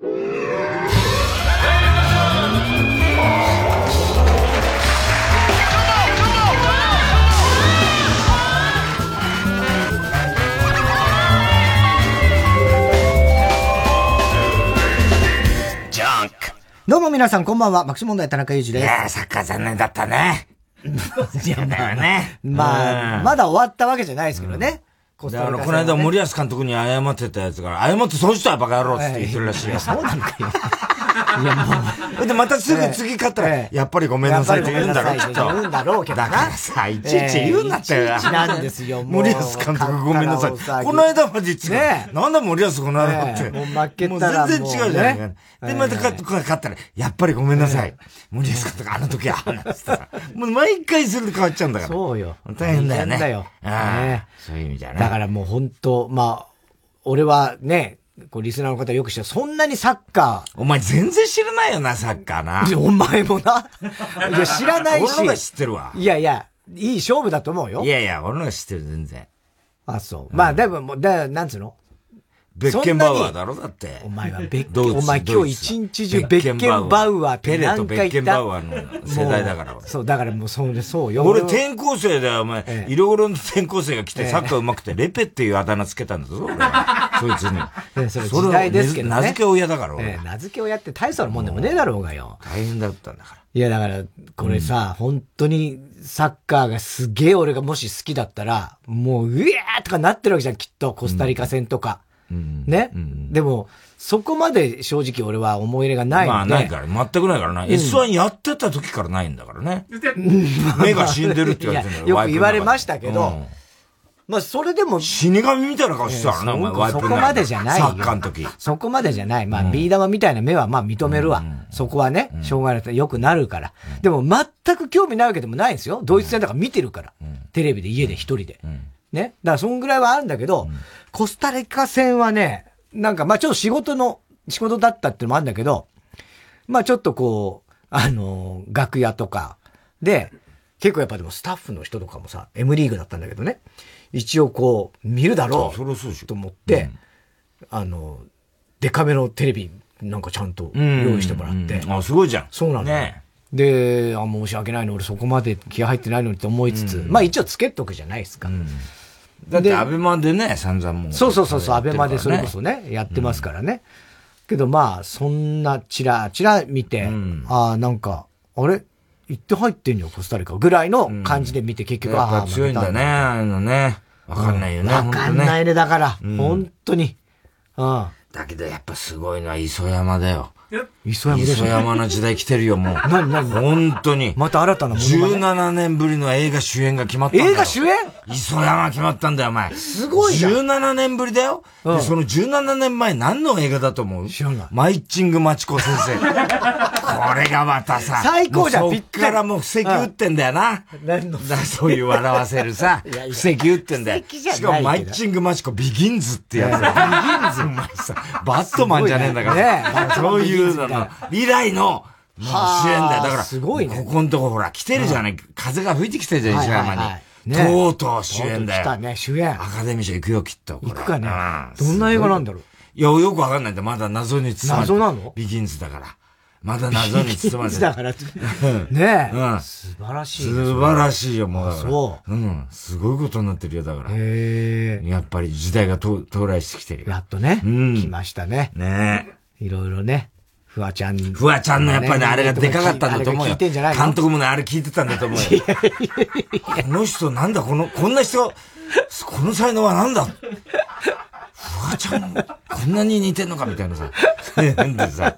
どうも皆さんこんばんは、爆笑問題田中裕二です。いやサッカー残念だったね。いや、まあね。まあ、まだ終わったわけじゃないですけどね。だから、この間森保監督に謝ってたやつから、謝ってそうしたらバカ野郎って言ってるらしいよ。そうなんかよ。いや、もう。で、またすぐ次勝ったら、やっぱりごめんなさいって言うんだろう、きっと。言うんだろうけどだからさ、いちいち言うんだってよ。なんですよ、森保監督ごめんなさい。この間まで言ってなんだ森保この野郎って。もう負けたら全然違うじゃないか。で、また勝ったら、やっぱりごめんなさい。森保監督、あの時は、なんつってさ。もう毎回それで変わっちゃうんだから。そうよ。大変だよね。だよ。そういう意味じゃね。だからもう本当まあ、俺はね、こう、リスナーの方よく知って、そんなにサッカー。お前全然知らないよな、サッカーな。お前もな。いや、知らないし。俺のが知ってるわ。いやいや、いい勝負だと思うよ。いやいや、俺のが知ってる、全然。あ、そう。まあ、だいぶ、もう、だ、なんつうの？ベッケンバウアーだろだって。お前はベッケン、お前今日一日中ベッケンバウアーペレとベッケンバウアーの世代だから俺。そう、だからもうそれそうよ。俺転校生だよ、お前。いろいろの転校生が来てサッカー上手くて、レペっていうあだ名つけたんだぞ、俺 そいつに。それ時代ですけどね。名付け親だから俺。名付け親って大層なもんでもねえだろうがよ。大変だったんだから。いや、だから、これさ、本当にサッカーがすげえ俺がもし好きだったら、もう、うえーとかなってるわけじゃん、きっと。コスタリカ戦とか。ね、でも、そこまで正直俺は思い入れがない。まあないから、全くないからな。S1 やってた時からないんだからね。目が死んでるって言われてるよく言われましたけど、まあそれでも。死神みたいな顔してたからね、お前そこまでじゃないサッカーの時。そこまでじゃない。まあ、ビー玉みたいな目はまあ認めるわ。そこはね、しょうがない。よくなるから。でも全く興味ないわけでもないんですよ。ドイツ戦だから見てるから。テレビで家で一人で。ね？だからそんぐらいはあるんだけど、コスタリカ戦はね、なんかまあちょっと仕事の、仕事だったってのもあるんだけど、まあちょっとこう、あのー、楽屋とかで、結構やっぱでもスタッフの人とかもさ、M リーグだったんだけどね、一応こう、見るだろうと思って、うん、あの、デカめのテレビなんかちゃんと用意してもらって。うんうん、あ、すごいじゃん。そうなの。ね。で、あ、申し訳ないの、俺そこまで気合入ってないのにって思いつつ、まあ一応つけとくじゃないですか。だってアベマでね、散々もう、そうそうそうそう、アベマでそれこそね、やってますからね。けどまあ、そんなチラチラ見て、ああ、なんか、あれ？行って入ってんよ、コスタリカ。ぐらいの感じで見て、結局、ああ、強いんだね、あのね。わかんないよね。わかんないね、だから。本当に。うん。だけどやっぱすごいのは磯山だよ。磯山磯山の時代来てるよ、もう。何何本当に。また新たなもの17年ぶりの映画主演が決まったんだよ。映画主演？磯山決まったんだよ、お前。すごいじゃん。17年ぶりだよ。うん、で、その17年前何の映画だと思う？知らない。マイッチングマチコ先生。これがまたさ。最高じゃん、そっからもう布石打ってんだよな。何のだそういう笑わせるさ。布石打ってんだよ。しかもマイッチングマチコビギンズってやつ。ビギンズお前さ、バットマンじゃねえんだから。ね、そういうのの。以来の、もう主演だよ。だから、すごいね。ここのとこほら、来てるじゃない。風が吹いてきてるじゃん、石山に。とうとう主演だよ。来たね、主演。アカデミー賞行くよ、きっと。行くかね。どんな映画なんだろう？いや、よくわかんないんだ。まだ謎に包まれて。謎なの？ビギンズだから。まだ謎に包まれて。ビギンズだから。ねえ。うん。素晴らしい。素晴らしいよ、もう。そう。うん。すごいことになってるよ、だから。へえ。やっぱり時代が到来してきてるよ。やっとね。うん。来ましたね。ねえ。いろいろね。フワちゃん。フワちゃんのやっぱりね、あれがでかかったんだと思うよ。監督もね、あれ聞いてたんだと思うよ。この人なんだ、この、こんな人、この才能はなんだフワちゃん、こんなに似てんのかみたいなさ。なんでさ、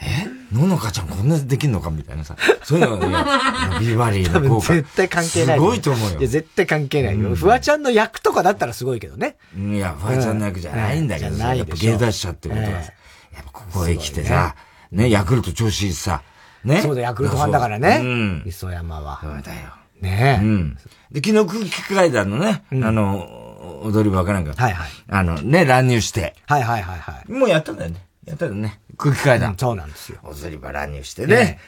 え？ののかちゃんこんなできんのかみたいなさ。そういうのがね、ビバリーの効果。絶対関係ない。すごいと思うよ。いや、絶対関係ないよ。フワちゃんの役とかだったらすごいけどね。いや、フワちゃんの役じゃないんだけどさ。やっぱ芸達者ってことはさ。やっぱここへ来てさ、ね、ヤクルト調子いいさ。ね。そうだ、ヤクルトファンだからね。うん。磯山は。そうだよ。ねえ。うん。で、昨日空気階段のね、あの、踊り場かなんか。はいはい。あの、ね、乱入して。はいはいはいはい。もうやったんだよね。やったんだね。空気階段。そうなんですよ。踊り場乱入してね。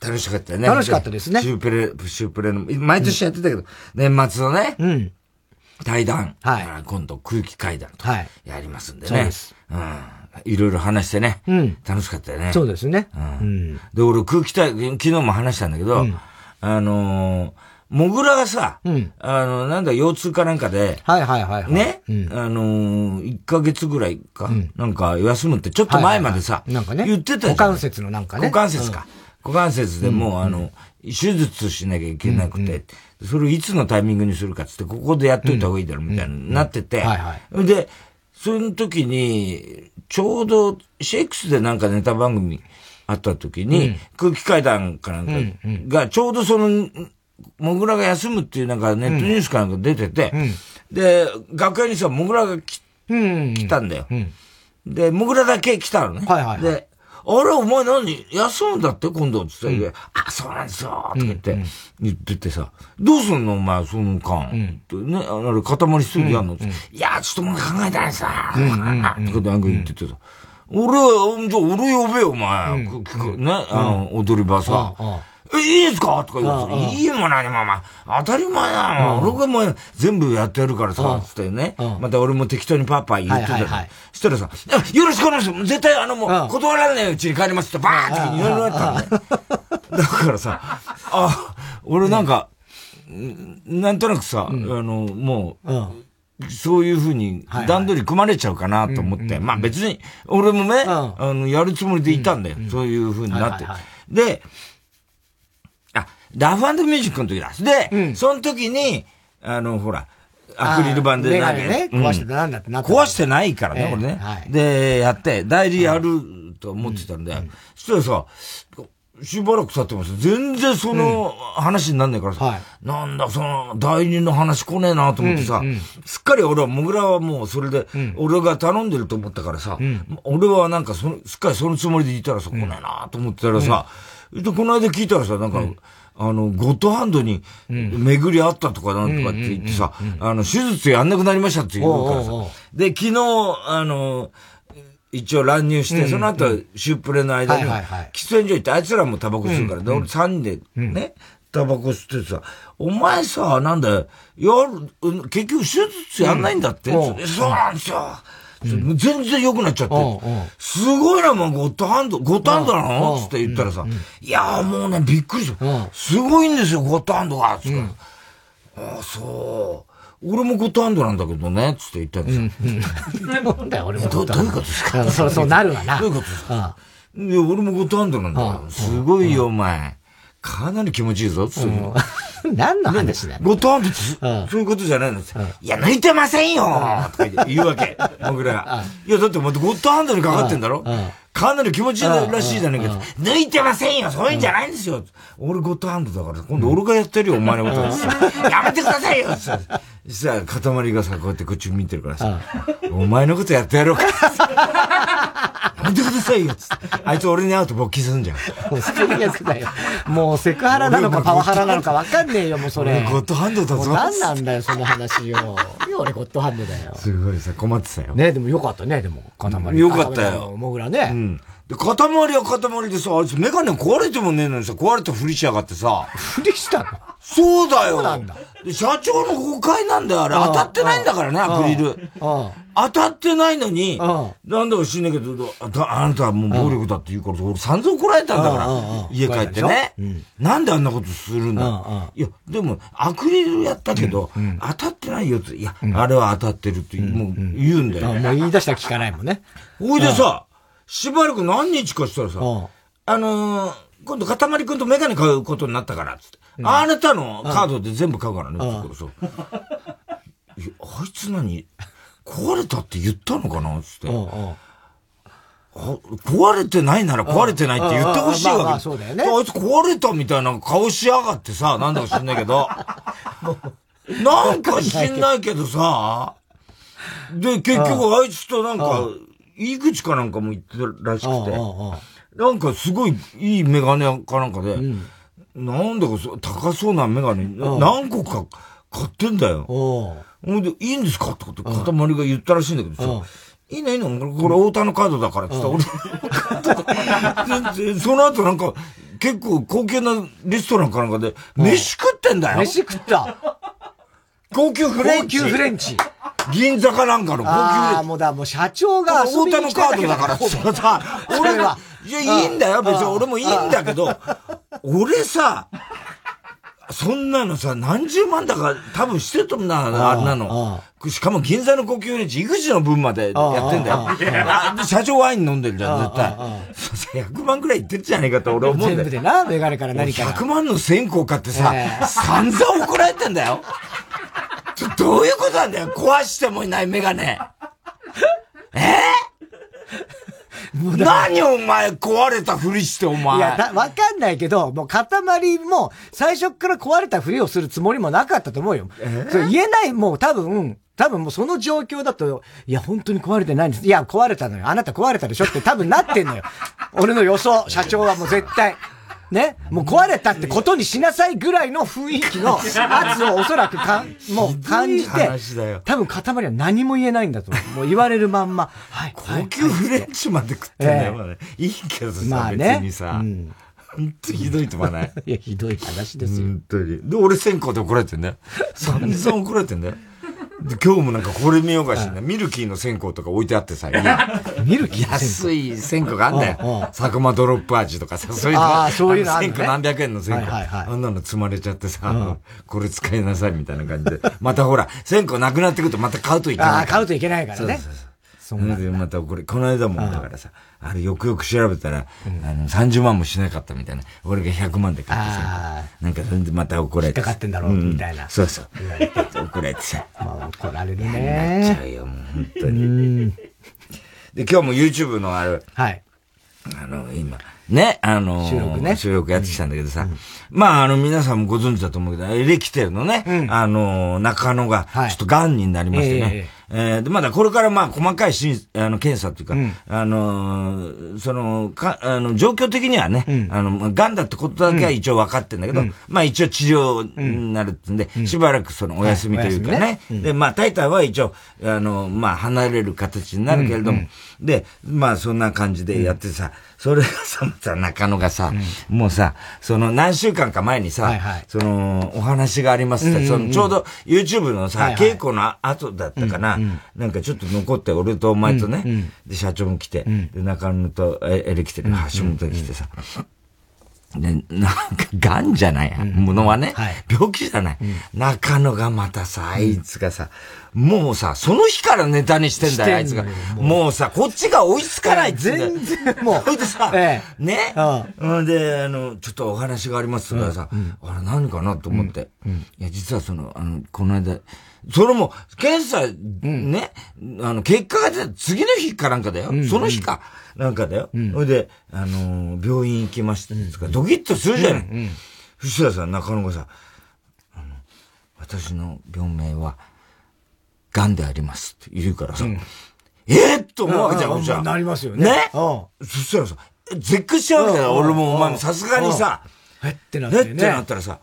楽しかったよね。楽しかったですね。シュープレ、シュープレの、毎年やってたけど、年末のね。うん。対談。はい。今度空気階段と。はい。やりますんでね。そうです。うん。いろいろ話してね。うん。楽しかったよね。そうですね。うん。で、俺空気体、昨日も話したんだけど、あのモグラがさ、うん、あの、なんだ、腰痛かなんかで、はいはいはい、はい。ね、うん、あのー、1ヶ月ぐらいか、うん、なんか休むって、ちょっと前までさ、なんかね、言ってたじゃん。股関節のなんかね。股関節か。股関節でもう、あの、手術しなきゃいけなくて、それをいつのタイミングにするかつって、ここでやっといた方がいいだろ、みたいになってて、はいはい。で、その時に、ちょうど、シェイクスでなんかネタ番組あった時に、空気階段かなんかが、ちょうどその、モグラが休むっていうなんかネットニュースかなんか出てて、うん、で、楽屋にさ、モグラが来、うん、来たんだよ。うん、で、モグラだけ来たのね。はいはい、はい、で、あれ、お前何？休むんだって？今度って。言って、あ、そうなんですよとか言って、言っててさ、どうすんの？お前、その間。ってね、あれ、塊一人やんの、いや、ちょっともう考えてないさ。とかなんか言っててさ、俺は、俺呼べよ、お前。ね、あの、踊り場さ。え、いいですか？とか言ういいも何も、まあ、当たり前だ。もん。俺がもう全部やってやるからさ、つってね。また俺も適当にパパ言ってた。そしたらさ、よろしくお願いします。絶対あのもう、断られないうちに帰りますってバーンって言われたんだ だからさ、あ、俺なんか、なんとなくさ、あの、もう、そういうふうに段取り組まれちゃうかなと思って、まあ別に、俺もね、あの、やるつもりでいたんだよ。そういうふうになって。で、ラフミュージックの時だ。で、うん、その時に、あの、ほら、アクリル板でなんね、壊してなんだってなって、壊してないからね、これね、はい。で、やって、代理やると思ってたんで、うん、そしたらさ、しばらく経ってます。全然その話になんないからさ、うんはい、なんだ、その代理の話来ねえなと思ってさ、うんうん、すっかり俺は、もぐらはもうそれで、俺が頼んでると思ったからさ、うん、俺はなんかその、すっかりそのつもりでいたらさ、来ねえなと思ってたらさ、で、この間聞いたらさ、なんか、あの、ゴッドハンドに巡り合ったとかなんとかって言ってさ、あの、手術やんなくなりましたって言うからさ。で、昨日、あの、一応乱入して、その後、シュープレの間に、喫煙所行って、あいつらもタバコ吸うから、で、俺3人でね、タバコ吸ってさ、お前さ、なんだよ、やる、結局手術やんないんだって、そうなんですよ。全然良くなっちゃって。すごいな、もうゴッドハンド、ゴッドハンドなのつって言ったらさ、いやもうね、びっくりした。すごいんですよ、ゴッドハンドがつって。ああ、そう。俺もゴッドハンドなんだけどね、つって言ったんですよ。なんだよ、俺もど。どういうことですか？そう、そうなるわな。どういうことですか？いや、俺もゴッドハンドなんだよ。すごいよ、お前。かなり気持ちいいぞ、つって。何の話だよ。ゴトンってそういうことじゃないの、いや、抜いてませんよとか言うわけ、僕ら。が。いや、だってまたゴッドハンドにかかってんだろ？かなり気持ちいいらしいじゃないけど、抜いてませんよそういうんじゃないんですよ。俺ゴッドハンドだから、今度俺がやってるよ、お前のことやめてくださいよさ、さ、塊がさ、こうやってこっち見てるからさ、お前のことやってやろうか。やめてくださいよつって。あいつ俺に会うと勃起すんじゃん。もう最悪だよ。もうセクハラなのかパワハラなのかわかんねえよ、もうそれ。ゴッドハンドだぞ。何なんだよ、その話よ。俺ゴッドハンドだよ。すごいさ、困ってたよ。ねでもよかったね、でも、塊。よかったよ。もぐらね。うん。で、塊は塊でさ、あいつメガネ壊れてもねえのにさ、壊れてふりしやがってさ。ふりしたの？そうだよ。そうなんだ。で、社長の誤解なんだよ、あれ。当たってないんだからね、アクリル。当たってないのに、なんだか知んないけど、ああなたはもう暴力だって言うから、俺散々怒られたんだから、家帰ってね。なんであんなことするんだ？いや、でも、アクリルやったけど、当たってないよって、いや、あれは当たってるってもう言うんだよ。もう言い出したら聞かないもんね。ほいでさ、しばらく何日かしたらさ、あのー、今度、かたまりくんとメガネ買うことになったから、つって。あなたのカードで全部買うからね、ってそう。あいつ何？壊れたって言ったのかなつって。壊れてないなら壊れてないって言ってほしいわけ。ああそうだよね。あいつ壊れたみたいな顔しやがってさ、なんだか知 んないけど。なんか知んないけどさ、で、結局あいつとなんか、井口かなんかも言ってたらしくて、なんかすごいいいメガネかなんかで、うん、なんだか高そうなメガネ、何個か買ってんだよ。ほんで、いいんですかってこと、塊が言ったらしいんだけどさ、いいのいいの？これ太田のカードだからって言った俺、その後なんか、結構高級なレストランかなんかで、飯食ってんだよ。飯食った。高級フレンチ。高級フレンチ。銀座かなんかの高級ああ、もうだ、もう社長が遊びに来ただけだから、さ、俺は、いや、いいんだよ、別に俺もいいんだけど、俺さ、そんなのさ、何十万だか多分してると思うな、あんなの。しかも銀座の高級レンジ、井口の分までやってんだよ。社長ワイン飲んでるじゃん、絶対。100万くらいいってんじゃねえかと俺思うんだよ。全部でな、メガネから何か。100万の線香買ってさ、散々怒られてんだよ。どういうことなんだよ壊してもいないメガネ。え？ー、何お前壊れたふりしてお前。いや、わかんないけど、もう塊も最初から壊れたふりをするつもりもなかったと思うよ。え？ー、それ言えない、もう多分、多分もうその状況だと、いや、本当に壊れてないんです。いや、壊れたのよ。あなた壊れたでしょって多分なってんのよ。俺の予想、社長はもう絶対。ね、もう壊れたってことにしなさいぐらいの雰囲気の圧をおそらくかもう感じて、多分塊は何も言えないんだと思う。もう言われるまんま、はい。高級フレンチまで食ってんだよ、えー、いいけどさ、まあね、別にさ。うん本当ひどいと思わない？いや、ひどい話ですよ。本当に。で、俺線香で怒られてんだよ。散々怒られてんだよ。で、今日もなんかこれ見ようがしな、ミルキーの線香とか置いてあってさ、ミルキー安い線香があんだよ。佐久間ドロップ味とかさ、そういうの。ああ、そういうのある、ね。線香何百円の線香。はいはいあんなの積まれちゃってさ、これ使いなさいみたいな感じで。またほら、線香なくなってくるとまた買うといけない。ああ、買うといけないからね。そうそうそう。それでまたこれ、この間もだからさ、あれよくよく調べたら、あの、30万もしなかったみたいな。俺が100万で買ってさ、なんかそれでまた怒られて。引っかかってんだろう、みたいな。そうそう。言われて怒られてさ。まあ怒られるね。なっちゃうよ、もう本当に。で、今日も YouTube のある、はい。あの、今、ね、あの収録ね。収録やってきたんだけどさ。まあ、あの、皆さんもご存知だと思うけど、エレキテルのね、あの、中野が、ちょっと癌になりましてね。えー、で、まだこれからまあ細かいしあの検査っていうか、うん、あのー、その、か、あの、状況的にはね、うん、あの、癌だってことだけは一応分かってんだけど、うん、まあ一応治療になるってんで、しばらくそのお休みというかね、はい、ね。で、まあタイターは一応、あの、まあ離れる形になるけれども、で、まあそんな感じでやってさ、それがさ、中野がさ、うん、もうさ、その何週間か前にさ、はいはい、その、お話がありますって、そのちょうど YouTube のさ、はいはい、稽古の後だったかな、うんうん、なんかちょっと残って、俺とお前とね、うんうん、で、社長も来て、で、中野とエレキテル、橋本来てさ、で、なんか、癌じゃない、ものはね、はい、病気じゃない、うん、中野がまたさ、あいつがさ、もうさ、その日からネタにしてんだよ、あいつが。もう。さ、こっちが追いつかないっつ全然もう。それでさ、ええ、ね、うん、で、あの、ちょっとお話がありますからさ、うん、あれ何かなと思って、うん、いや、実はその、あの、この間、それも、検査、ね、あの、結果が出た次の日かなんかだよ。その日か。なんかだよ。それで、あの病院行きましたですか、ドキッとするじゃない。そしたらさ、中野がさ、あの、私の病名は、癌でありますって言うからさ、えっと思うわけじゃん、じゃなりますよね。ね？そしたらさ、絶句しちゃうわけだ俺もお前もさすがにさ、えってなってね。ってなったらさ、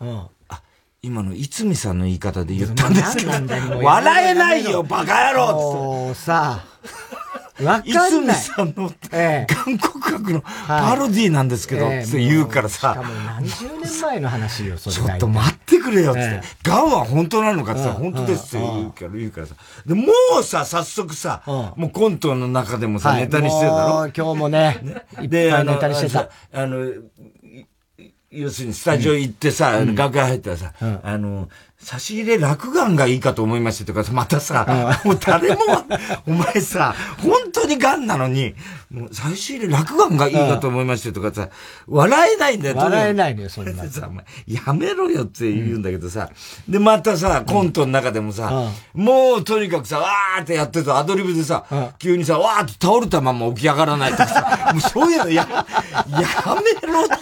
今のいつみさんの言い方で言ったんですけど、笑えないよ、バカ野郎もうさ、わかんない。いつみさんの、ええ、韓国学のパロディーなんですけど、って言うからさ。しかも何十年前の話よ、それ。ちょっと待ってくれよ、って。ガンは本当なのかってさ、本当ですって言うから、言うからさ。で、もうさ、早速さ、もうコントの中でもさ、ネタにしてるだろ今日もね、で、ネタにしてた。あの、要するにスタジオ行ってさ、うん、楽屋入ったらさ、うん、あの、差し入れ落眼がいいかと思いましたとか、またさ、もう誰も、お前さ、本当に癌なのに、もう差し入れ落眼がいいかと思いましたとかさ、笑えないんだよ、笑えないのよ、そんな。さ、やめろよって言うんだけどさ、で、またさ、コントの中でもさ、もうとにかくさ、わーってやってるとアドリブでさ、急にさ、わーって倒れたまま起き上がらないとかさ、もうそういうのや、やめろって、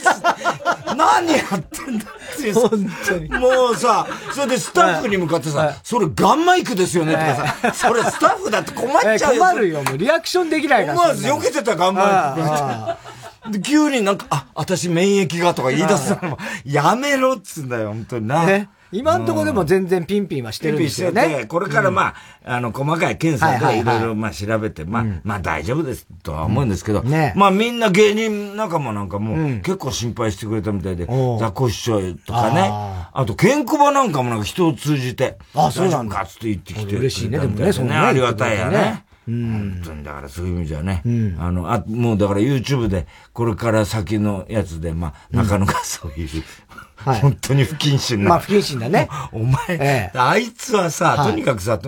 何やってんだって。本当に。もうさ、それでスタッフに向かってさ、それガンマイクですよねとかさ、それスタッフだって困っちゃうよ。困るよ、もうリアクションできないから。思わず避けてたガンマイク。で、急になんか、あ、私免疫がとか言い出すのも、やめろっつうんだよ、本当にな。ね。今んとこでも全然ピンピンはしてるんですよね。ピンピンしてて、これからまあ、あの、細かい検査でいろいろまあ調べて、まあ、まあ大丈夫ですとは思うんですけど、まあみんな芸人仲間なんかも結構心配してくれたみたいで、ザコシショウとかね、あと、ケンコバなんかもなんか人を通じて、あ、そうなんだ。つって言ってきて。嬉しいね、でもね、そんなありがたいよね。うん、本当に、だからそういう意味じゃね、うん、あの、あ、もうだから YouTube で、これから先のやつで、まあ、中野がそういう、はい、本当に不謹慎な。まあ不謹慎だね。お前、ええ、あいつはさ、とにかくさ、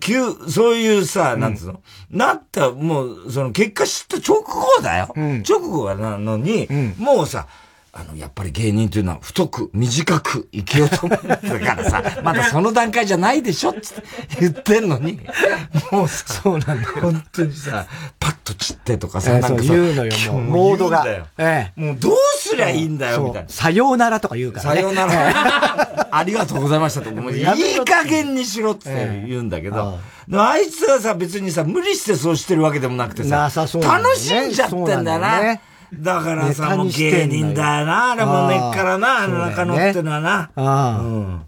急、そういうさ、なんつうの、うん、なった、もう、その結果知った直後だよ。うん、直後なのに、うん、もうさ、あの、やっぱり芸人というのは太く、短く生きようと思ってだからさ、まだその段階じゃないでしょって言ってんのに、もうさ、そうなんだ本当にさ、パッと散ってとかさ、なんか言うのよ、もう、モードが。ええ、もうどうすりゃいいんだよ、みたいな。さようならとか言うから、ね。さようなら。ありがとうございましたと。もう いい加減にしろって言うんだけど、あいつはさ、別にさ、無理してそうしてるわけでもなくてさ、楽しんじゃってんだよな。だからさ、もう芸人だよな、あれも根っからな、あの中野ってのはな。あ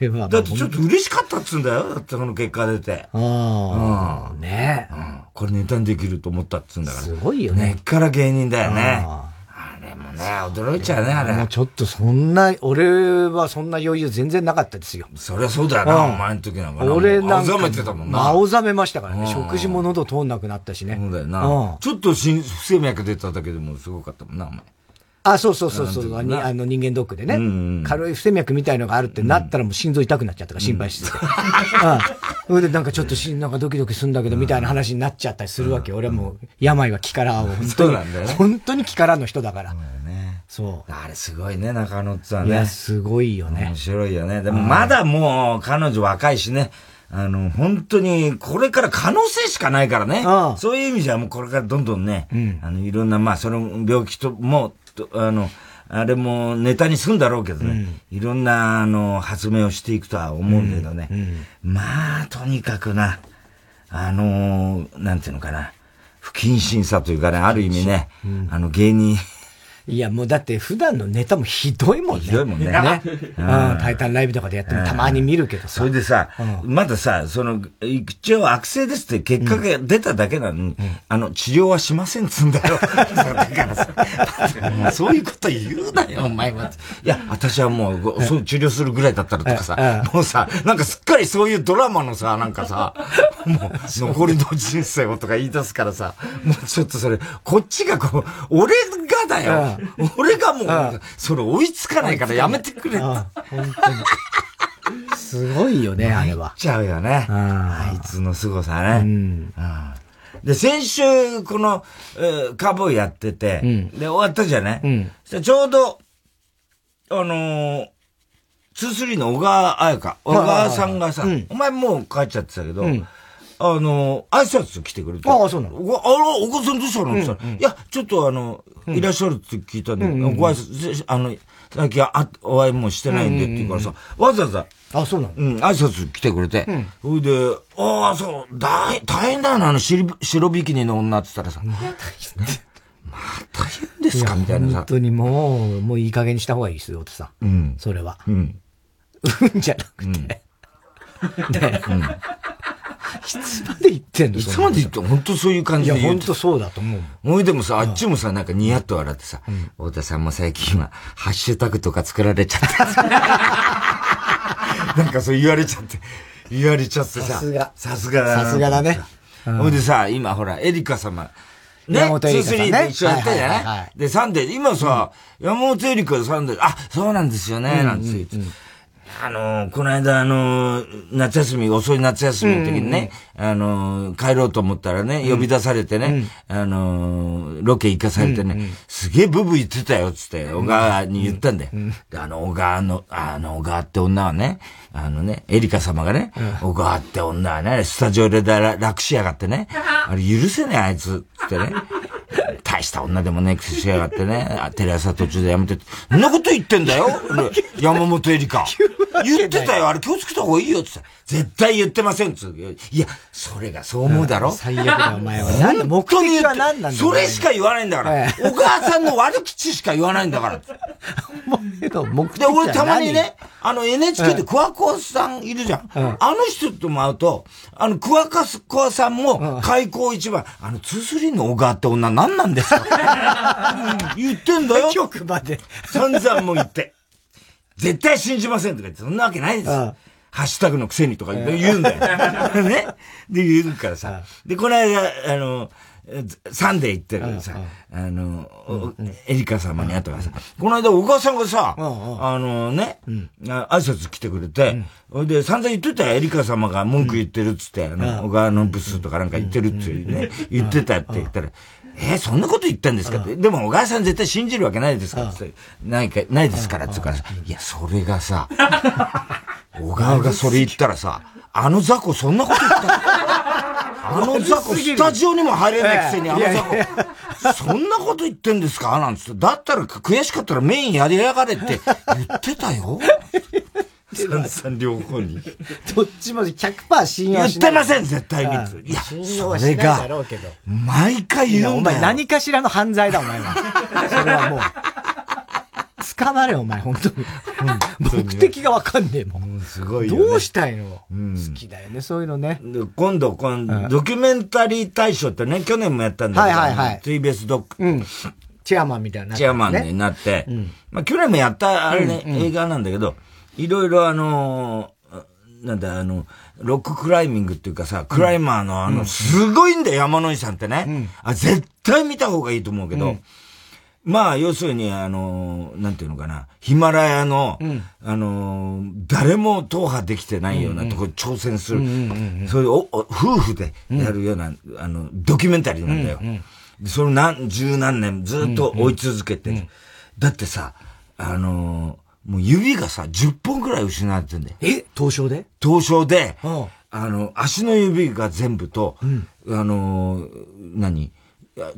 れは。だってちょっと嬉しかったっつうんだよ。だってこの結果出て。ああ。ねえ。これネタにできると思ったっつうんだから。すごいよね。根っから芸人だよね。れもね、驚いちゃうね、あれ。もうちょっとそんな、俺はそんな余裕全然なかったですよ。そりゃそうだよな、お前の時なんか俺なんか。青ざめてたもんな。青ざめましたからね。食事も喉通んなくなったしね。そうだよな。ちょっと不整脈出ただけでもすごかったもんな、お前。あ、そうそうそうそう、あの人間ドックでね、うん、軽い不整脈みたいのがあるってなったらもう心臓痛くなっちゃったから心配してて。うん。それでなんかちょっとしなんかドキドキするんだけどみたいな話になっちゃったりするわけ。俺はもう病は気からを本当に、ね、本当に気からの人だから。そう。あれすごいね、中野ってはね。いや、すごいよね。面白いよね。でもまだもう彼女若いしね。あの、本当に、これから可能性しかないからね。そういう意味じゃもうこれからどんどんね、うん、あの、いろんな、まあ、その病気とも、とあの、あれもネタにするんだろうけどね、うん、いろんな、あの、発明をしていくとは思うけどね。うんうん、まあ、とにかくな、あのなんていうのかな、不謹慎さというかね、ある意味ね、あの、芸人、いや、もうだって普段のネタもひどいもんね。ひどいもんね。ね。うん。タイタンライブとかでやってもたまに見るけどさ。それでさ、まださ、その、一応悪性ですって結果が出ただけなのに、あの、治療はしませんっつんだよ。だからさ、そういうこと言うなよ、お前は。いや、私はもう、そう治療するぐらいだったらとかさ、もうさ、なんかすっかりそういうドラマのさ、なんかさ、もう、残りの人生をとか言い出すからさ、もうちょっとそれ、こっちがこう、俺がだよ。俺がもう、それ追いつかないからやめてくれ本当に。すごいよね、あれは。ちゃうよね。あいつの凄さね。うん、で、先週、この、えー、カボーやってて、うん、で、終わったじゃない、うん、ちょうど、あのー、23の小川彩香、小川さんがさ、お前もう帰っちゃってたけど、あの、挨拶来てくれて。ああ、そうなの？あら、お母さんどうしたのって言ったら、いや、ちょっとあの、いらっしゃるって聞いたんで、ご挨拶、あの、最近あお会いもしてないんでって言うからさ、わざわざ、あ、そうなの？うん、挨拶来てくれて。ほ、いで、ああ、そう、大、大変だよな、あの白、白ビキニの女って言ったらさ、また言って。また言うんですか？みたいなさ。本当にもう、もういい加減にした方がいいですよ、ってさ。うん。それは。うん。うんじゃなくて。ね。うん。いつまで言ってんのいつまで言って本当そういう感じでいや、本当そうだと思う。もうでもさ、あっちもさ、なんかニヤッと笑ってさ、太田さんも最近は、ハッシュタグとか作られちゃって。なんかそう言われちゃって、言われちゃってさ。さすが。さすがだな。さすがだね。ほいでさ、今ほら、エリカ様、ね、山本エリカさん、ね。で一緒やったじゃない？で、サンデー、今さ、山本エリカでサンデー、あ、そうなんですよね、なんて言って。あの、この間、あの、夏休み、遅い夏休みの時にね、うん、あの、帰ろうと思ったらね、呼び出されてね、うん、あの、ロケ行かされてね、うんうん、すげえブブ言ってたよ、つって、小川に言ったんだよ。で、あの、小川の、あの、小川って女はね、あのね、エリカ様がね、小川って女はね、スタジオで楽しやがってね、あれ許せねえ、あいつ、つってね。大した女でもね、くしやがってね、テレ朝途中でやめて、そんなこと言ってんだよ。山本エリカ。言ってたよ、あれ気をつけた方がいいよって言った絶対言ってませんついや、それがそう思うだろ？最悪だ、お前は。何だ、目的は何なんだそれしか言わないんだから。お母さんの悪口しか言わないんだから。で、俺たまにね、あの NHK で桑子さんいるじゃん。うん、あの人とも会うと、あの桑子さんも開口一番、あのツースリーの小川って女何なんですか、うん、言ってんだよ。局まで。散々も言って。絶対信じませんとか言って、そんなわけないです。ハッシュタグのくせにとか言うんだよ。ね。で、言うからさ。で、この間、あの、サンデー行ってるさ、あの、エリカ様に会ったからさ、この間お母さんがさ、あのね、挨拶来てくれて、で、散々言ってたよ、エリカ様が文句言ってるっつって、あの、小川のブスとかなんか言ってるってね、言ってたって言ったら、えー、そんなこと言ったんですか？って。でも小川さん絶対信じるわけないですから。って。ないか、ないですから。って言うからさ、いや、それがさ、小川がそれ言ったらさ、あの雑魚そんなこと言った あの雑魚スタジオにも入れないくせにあの雑魚、そんなこと言ってんですか？なんつって。だったら悔しかったらメインやりやがれって言ってたよ。三さん両方に。どっちも100%信用しない。言ってません、絶対に。いや、それが、毎回言うんだ前何かしらの犯罪だ、お前は。それはもう。捕まれ、お前、本当に。目的がわかんねえもん。すごいよ、どうしたいの、好きだよね、そういうのね。今度、今度、ドキュメンタリー大賞ってね、去年もやったんだけど、はいはいはい。TBS ドック。うん。チェアマンみたいな、チェアマンになって、まあ去年もやった、あれね、映画なんだけど、いろいろあのなんだ、あの、ロッククライミングっていうかさ、クライマーのあの、すごいんだよ、山野井さんってね。あ、絶対見た方がいいと思うけど、まあ、要するに、あの、なんていうのかな、ヒマラヤの、うん、あの、誰も踏破できてないようなところに挑戦する、そういう夫婦でやるような、うん、あの、ドキュメンタリーなんだよ。うんうん、その何、十何年ずっと追い続けて、うんうん、だってさ、あの、もう指がさ、10本くらい失われてんだよ。え？凍傷で？凍傷で、あの、足の指が全部と、あの、何？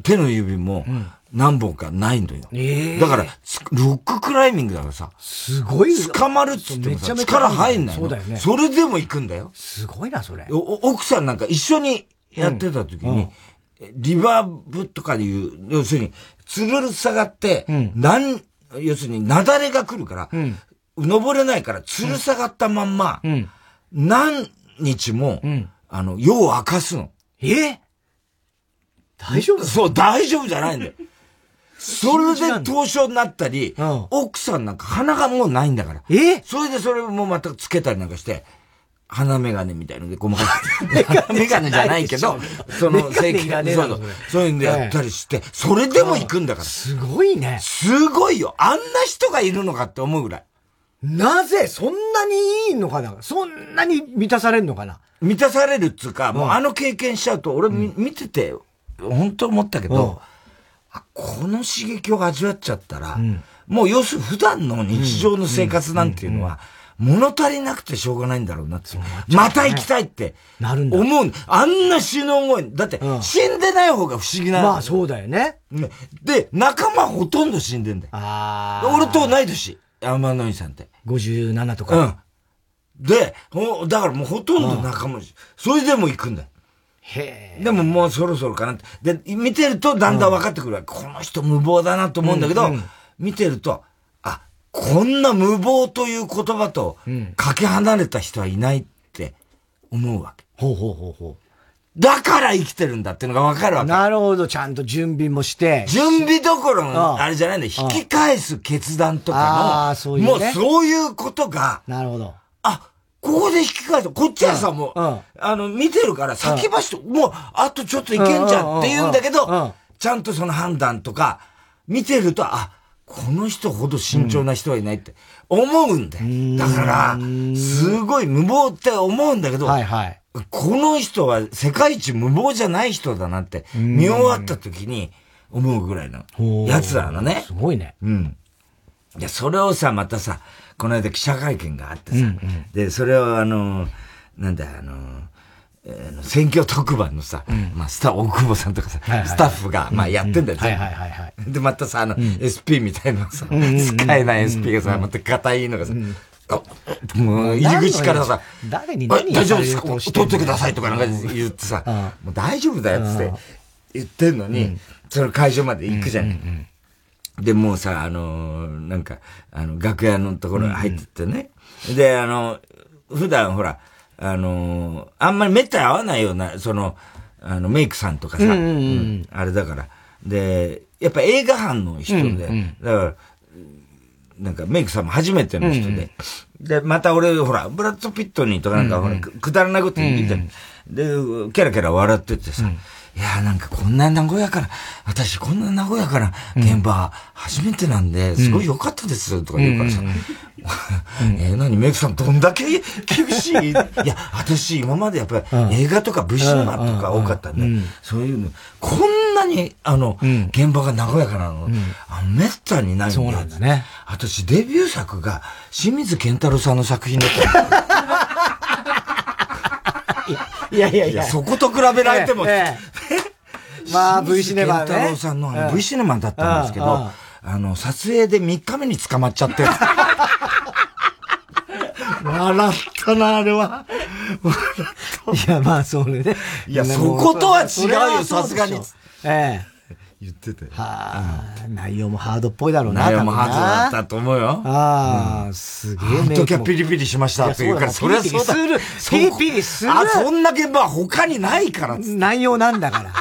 手の指も、何本かないんだよ。ええー、だから、ロッククライミングだからさ。すごい捕まるっつってもさ、力入んないそうだよね。それでも行くんだよ。すごいな、それ。奥さんなんか一緒にやってた時に、うん、リバーブとかで言う、要するに、つるる下がって、うん、なん要するに、雪崩が来るから、うん、登れないから、つる下がったまんま、うん、何日も、うん、あの、夜を明かすの。え？大丈夫そう、大丈夫じゃないんだよ。それで凍傷になったり、うん、奥さんなんか鼻がもうないんだから。え？それでそれもまたつけたりなんかして、鼻メガネみたいので細かい。メガネじゃないけど、その正規がね、そうそう。そういうんでやったりして、それでも行くんだから。すごいね。すごいよ。あんな人がいるのかって思うぐらい。なぜそんなにいいのかなそんなに満たされるのかな満たされるっつうか、もうあの経験しちゃうと、俺見てて、本当思ったけど、この刺激を味わっちゃったら、うん、もう要するに普段の日常の生活なんていうのは、物足りなくてしょうがないんだろうなって。また行きたいって。なるんだ。思う。あんな死の思い。だって、死んでない方が不思議な。まあそうだよね。で、仲間ほとんど死んでんだよ。ああ。俺と同い年。天野井さんって。57とか。うん。で、だからもうほとんど仲間、それでも行くんだよ。へでももうそろそろかなって。で、見てるとだんだん分かってくるわ、うん、この人無謀だなと思うんだけど、見てると、あ、こんな無謀という言葉と、かけ離れた人はいないって思うわけ。ほうほうほうほう。だから生きてるんだっていうのが分かるわけ。なるほど、ちゃんと準備もして。準備どころの、あれじゃないんだよ。引き返す決断とかの、ああ、そういう、ね、もうそういうことが、なるほど。あ、ここで引き返す。こっちはさ、もう、あの、見てるから、先走って、もう、あとちょっといけんじゃんって言うんだけど、ちゃんとその判断とか、見てると、あ、この人ほど慎重な人はいないって思うんだよ。だから、すごい無謀って思うんだけど、はいはい、この人は世界一無謀じゃない人だなって、見終わった時に思うぐらいのやつらのね。すごいね。うん。いや、それをさ、またさ、この間記者会見があってさ、うんうん、で、それをあの、なんだ、あの、えー、選挙特番のさ、うん、まあ、スター、大久保さんとかさ、はいはい、スタッフが、まあ、やってんだよ、はいはいはいはい。で、またさ、あの、うん、SP みたいなさ、使えない SP がさ、また硬いのがさ、もう、入り口からさ、誰に何大丈夫ですか？取ってくださいとかなんか言ってさ、もう大丈夫だよって言ってんのに、その会場まで行くじゃん。で、もうさ、あのー、なんか、あの、楽屋のところ入ってってね。うん、で、あの、普段ほら、あのー、あんまりめったに合わないような、その、あの、メイクさんとかさ、うん、うん、あれだから。で、やっぱ映画班の人で、うんうん、だから、なんかメイクさんも初めての人で、うん、で、また俺、ほら、ブラッド・ピットにとかなんか、ほら、くだらないこと言って、で、キャラキャラ笑っててさ、いやなんかこんな名古屋から、私こんな名古屋から現場初めてなんで、すごい良かったです、とか言うからさ。えー、何？メイクさんどんだけ厳しい？いや、私今までやっぱり映画とか V シネマとか多かったんで、そういうの、こんなに、あの、現場が和やかなの、あの、めったにないんで。そうなんだね。私デビュー作が清水健太郎さんの作品だった。いやいやいや。そこと比べられても、まあ、V シネマね。太郎さんの V シネマだったんですけど、あの、撮影で3日目に捕まっちゃって。笑ったな、あれは。いや、まあ、それね。いや、そことは違うよ、さすがに。ええ。言ってて。はあ、内容もハードっぽいだろうな。内容もハードだったと思うよ。ああ、すげえ。あの時はピリピリしましたっていうから、それはそうだ。ピリピリする。あ、そんな現場は他にないから内容なんだから。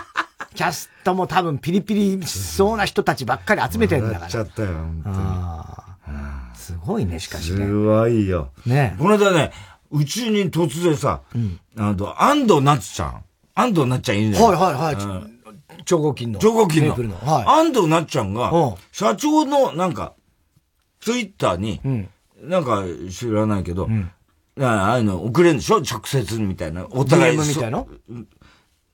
キャストも多分ピリピリしそうな人たちばっかり集めてんだから。ちゃったよ、本当に。すごいね、しかしね。すごいよ。ねこの間ね、うちに突然さ、あの、安藤夏ちゃん。安藤夏ちゃんいるじゃん。はいはいはい。超合金の。超合金の。の。はい、安藤なっちゃんが、社長のなんか、ツイッターに、なんか知らないけど、ああいうの送れんでしょ？直接みたいな。お互い DM みたいなん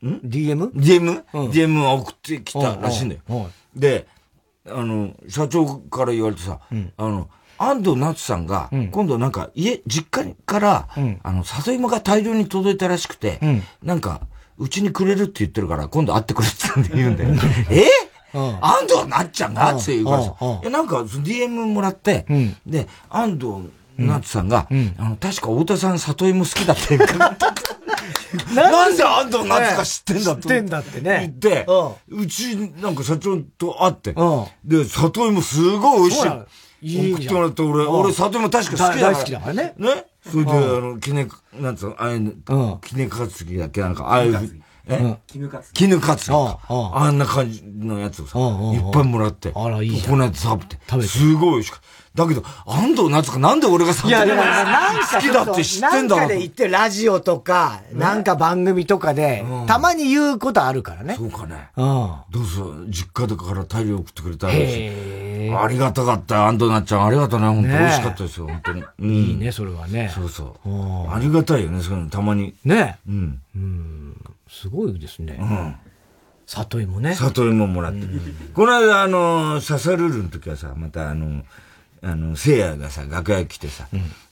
?DM?DM?DM を送ってきたらしいんだよ。で、あの、社長から言われてさ、あの、安藤夏さんが、今度なんか家、実家から、あの、里芋が大量に届いたらしくて、なんか、うちにくれるって言ってるから、今度会ってくれって言うんだよ。え？安藤なっちゃんが？って言うからさ。いや、なんか、DM もらって、で、安藤なっさんが、あの、確か太田さん里芋好きだって言う から。なんで安藤夏か知ってんだって。知ってんだってね。言って、うち、なんか社長と会って、で、里芋すごい美味しい。送ってもらって俺、俺里芋確か好きだから。大好きだからね。ね？それで、あの、きね、なんつうの、ああいうの、きねかつきだっけ？なんか、ああいう、え？絹かつ。絹かつあんな感じのやつをさ、いっぱいもらって。あら、いいこのやつ食べて。食べて。すごい美味しかった。だけど、安藤夏かなんで俺が好きだって知ってんだろ。なんかで言ってラジオとか、なんか番組とかで、たまに言うことあるからね。そうかね。うん。どうぞ、実家だから大量送ってくれたらしい。ありがたかった、安藤夏ちゃん。ありがとうね。本当美味しかったですよ、本当に。いいね、それはね。そうそう。ありがたいよね、そういうの、たまに。ね。うん。うん。すごいですね。うん。里芋ね。里芋もらって。この間、あの、ササルルの時はさ、またあの、あの、聖夜がさ、楽屋来てさ、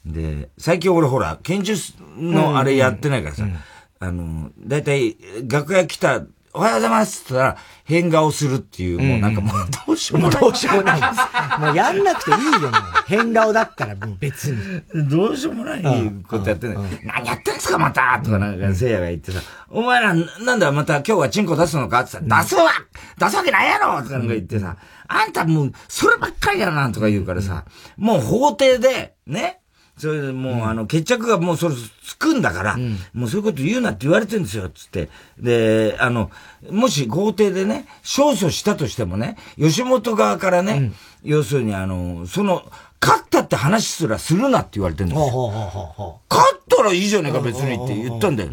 うん、で、最近俺ほら、拳術のあれやってないからさ、うんうん、あの、だいたい楽屋来た、おはようございますって言ったら、変顔するっていう、もうなんかもうどうしようもない。どうしようもないです。もうやんなくていいよ、もう。変顔だったらもう 別に。どうしようもないことやってない。何やってんすか、またとかなんか、せいやが言ってさ、お前ら、なんだ、また今日はチンコ出すのかって言ったら、出すわ出すわけないやろとかなんか言ってさ、あんたもう、そればっかりやなとか言うからさ、もう法廷で、ね、それでもう、うん、あの、決着がもうそれつくんだから、うん、もうそういうこと言うなって言われてるんですよ、つって。で、あの、もし豪邸でね、勝訴したとしてもね、吉本側からね、うん、要するにあの、その、勝ったって話すらするなって言われてるんですよ。勝ったらいいじゃねえか、別にって言ったんだよ。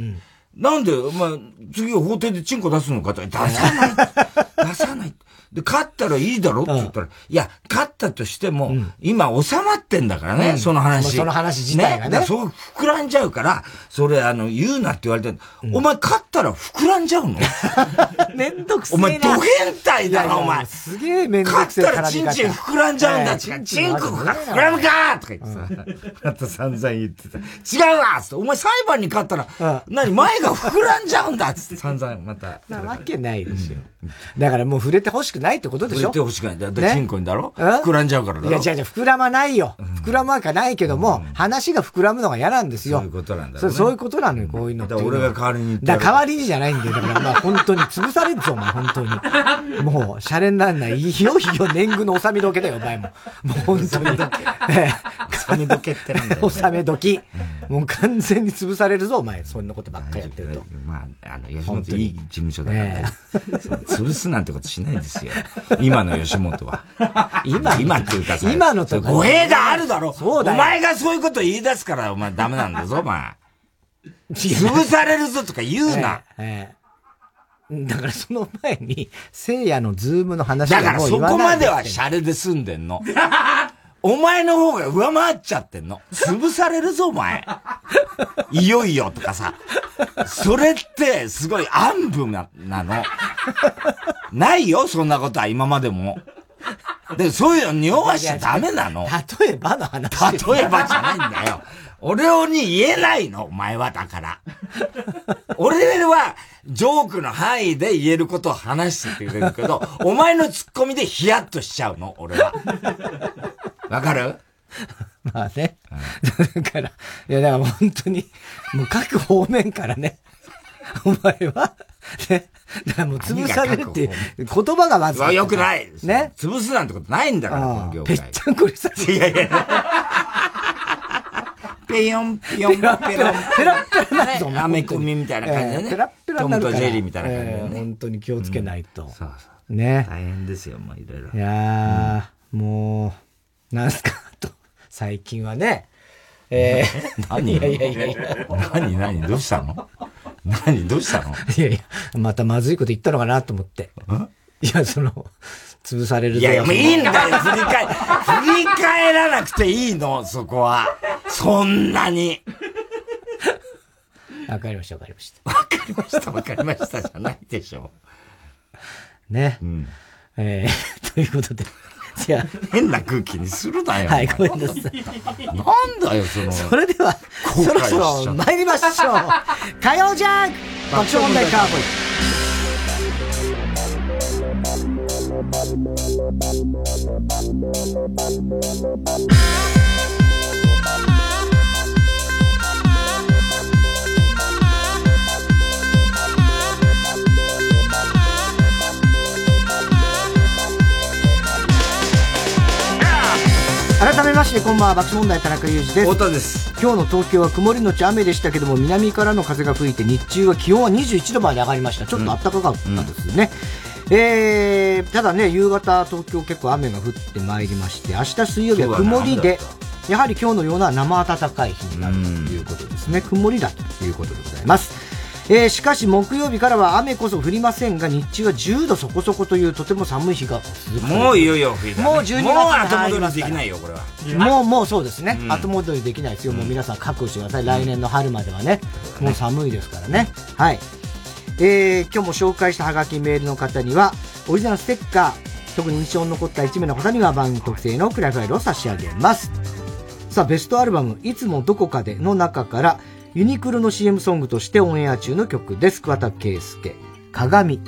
なんで、お前、次法廷でチンコ出すのかって出さない。出さない。で、勝ったらいいだろ？って言ったら、いや、勝ったとしても、今収まってんだからね、その話。その話自体がね。ね。そう膨らんじゃうから、それ、あの、言うなって言われて、お前勝ったら膨らんじゃうの？めんどくせえお前、ド変態だろ、お前。すげえめんどくせえ勝ったらチンチン膨らんじゃうんだ。チンチン膨らむかとか言ってさ、また散々言ってた。違うわつって、お前裁判に勝ったら、何、前が膨らんじゃうんだつって。散々また。なわけないですよ。だからもう触れて欲しくないってことでしょ？触れて欲しくない。だってチンコにだろ？膨らんじゃうからだろ？いや、違う違う、膨らまないよ。膨らむわけないけども、話が膨らむのが嫌なんですよ。そういうことなんだそうそういうことなのよ、こういうのだから俺が代わりに言ってだ代わりにじゃないんだよ。だからまあ本当に潰されるぞ、お前、本当に。もう、シャレになんない。いよいよ年貢の納め時だよ、お前も。もう本当に。納め時ってなんだよ、納め時。もう完全に潰されるぞ、お前。そんなことばっかりやってると。まあ、あの、吉本いい事務所だから、潰すなんてことしないですよ。今の吉本は。今、今っていうかさ、今のと語弊があるだろ。そうだお前がそういうこと言い出すから、お前ダメなんだぞ、お前。潰されるぞとか言うな。ええだからその前に、聖夜のズームの話だからそこまではシャレで済んでんの。お前の方が上回っちゃってんの。潰されるぞ、お前。いよいよとかさ。それって、すごい暗部な、なの。ないよ、そんなことは今までも。で、そういうの匂わしちゃダメなの。例えばの話。例えばじゃないんだよ。俺に言えないの、お前はだから。俺は、ジョークの範囲で言えることを話してくれるけど、お前のツッコミでヒヤッとしちゃうの、俺は。わかる？まあね。だから、いや、だから本当に、もう各方面からね、お前は、ね、だからもう潰されるって言葉がまず。よくない。ね？潰すなんてことないんだから、この業界。ぺっちゃんこりさいやいや。ペヨン、ペヨン、ペロン、ペラペラなぞ。アメコミみたいな感じでね。ペラペラトムとジェリーみたいな感じでね。本当に気をつけないと。そうそう。ね。大変ですよ、もういろいろ。いやー、もう、なんすか、と、最近はね。えー、何？いやいやいやいや。何？何？どうしたの？何？どうしたの？いやいや、またまずいこと言ったのかなと思って。いや、その、潰されるいやいや、もういいんだよ、振り返、振り返らなくていいの、そこは。そんなに。わかりました、わかりました。わかりました、わかりましたじゃないでしょ。ね。うん。えー、ということで。じゃあ。変な空気にするなよ。はい、ごめんなさい。なんだよ、その。それでは、そろそろ参りましょう。火曜ジャン爆笑問題カーボーイ。改めましてこんばんは爆笑問題田中裕二です。太田です。今日の東京は曇りのち雨でしたけども南からの風が吹いて日中は気温は21度まで上がりました。ちょっと暖かかったですね、うん。えー、ただね、夕方、東京結構雨が降ってまいりまして、明日水曜日は曇りで、やはり今日のような生暖かい日になるということですね。曇りだということでございます。えー、しかし木曜日からは雨こそ降りませんが日中は10度そこそこというとても寒い日が続くもういよいよ冬だ、ね、もう12月に入りますできないよこれは。もうもうそうですね、うん、後戻りできないですよ、もう皆さん覚悟してください、来年の春まではね、もう寒いですからね。はい。えー、今日も紹介したハガキメールの方には、オリジナルステッカー、特に印象に残った1名の方には番組特製のクラファイルを差し上げます。さあ、ベストアルバム、いつもどこかでの中から、ユニクロの CM ソングとしてオンエア中の曲です。桑田佳祐、鏡。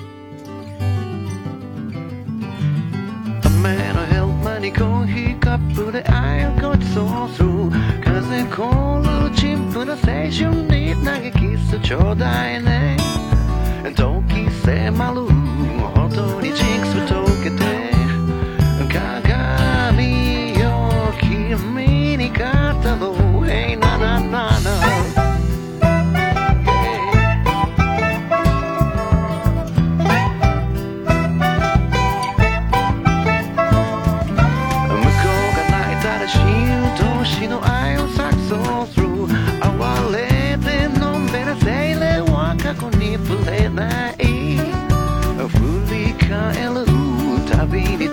コーヒーカップで愛をごちそうする風凍る陳腐な青春に投げキスちょうだいね時迫るほどに beaming.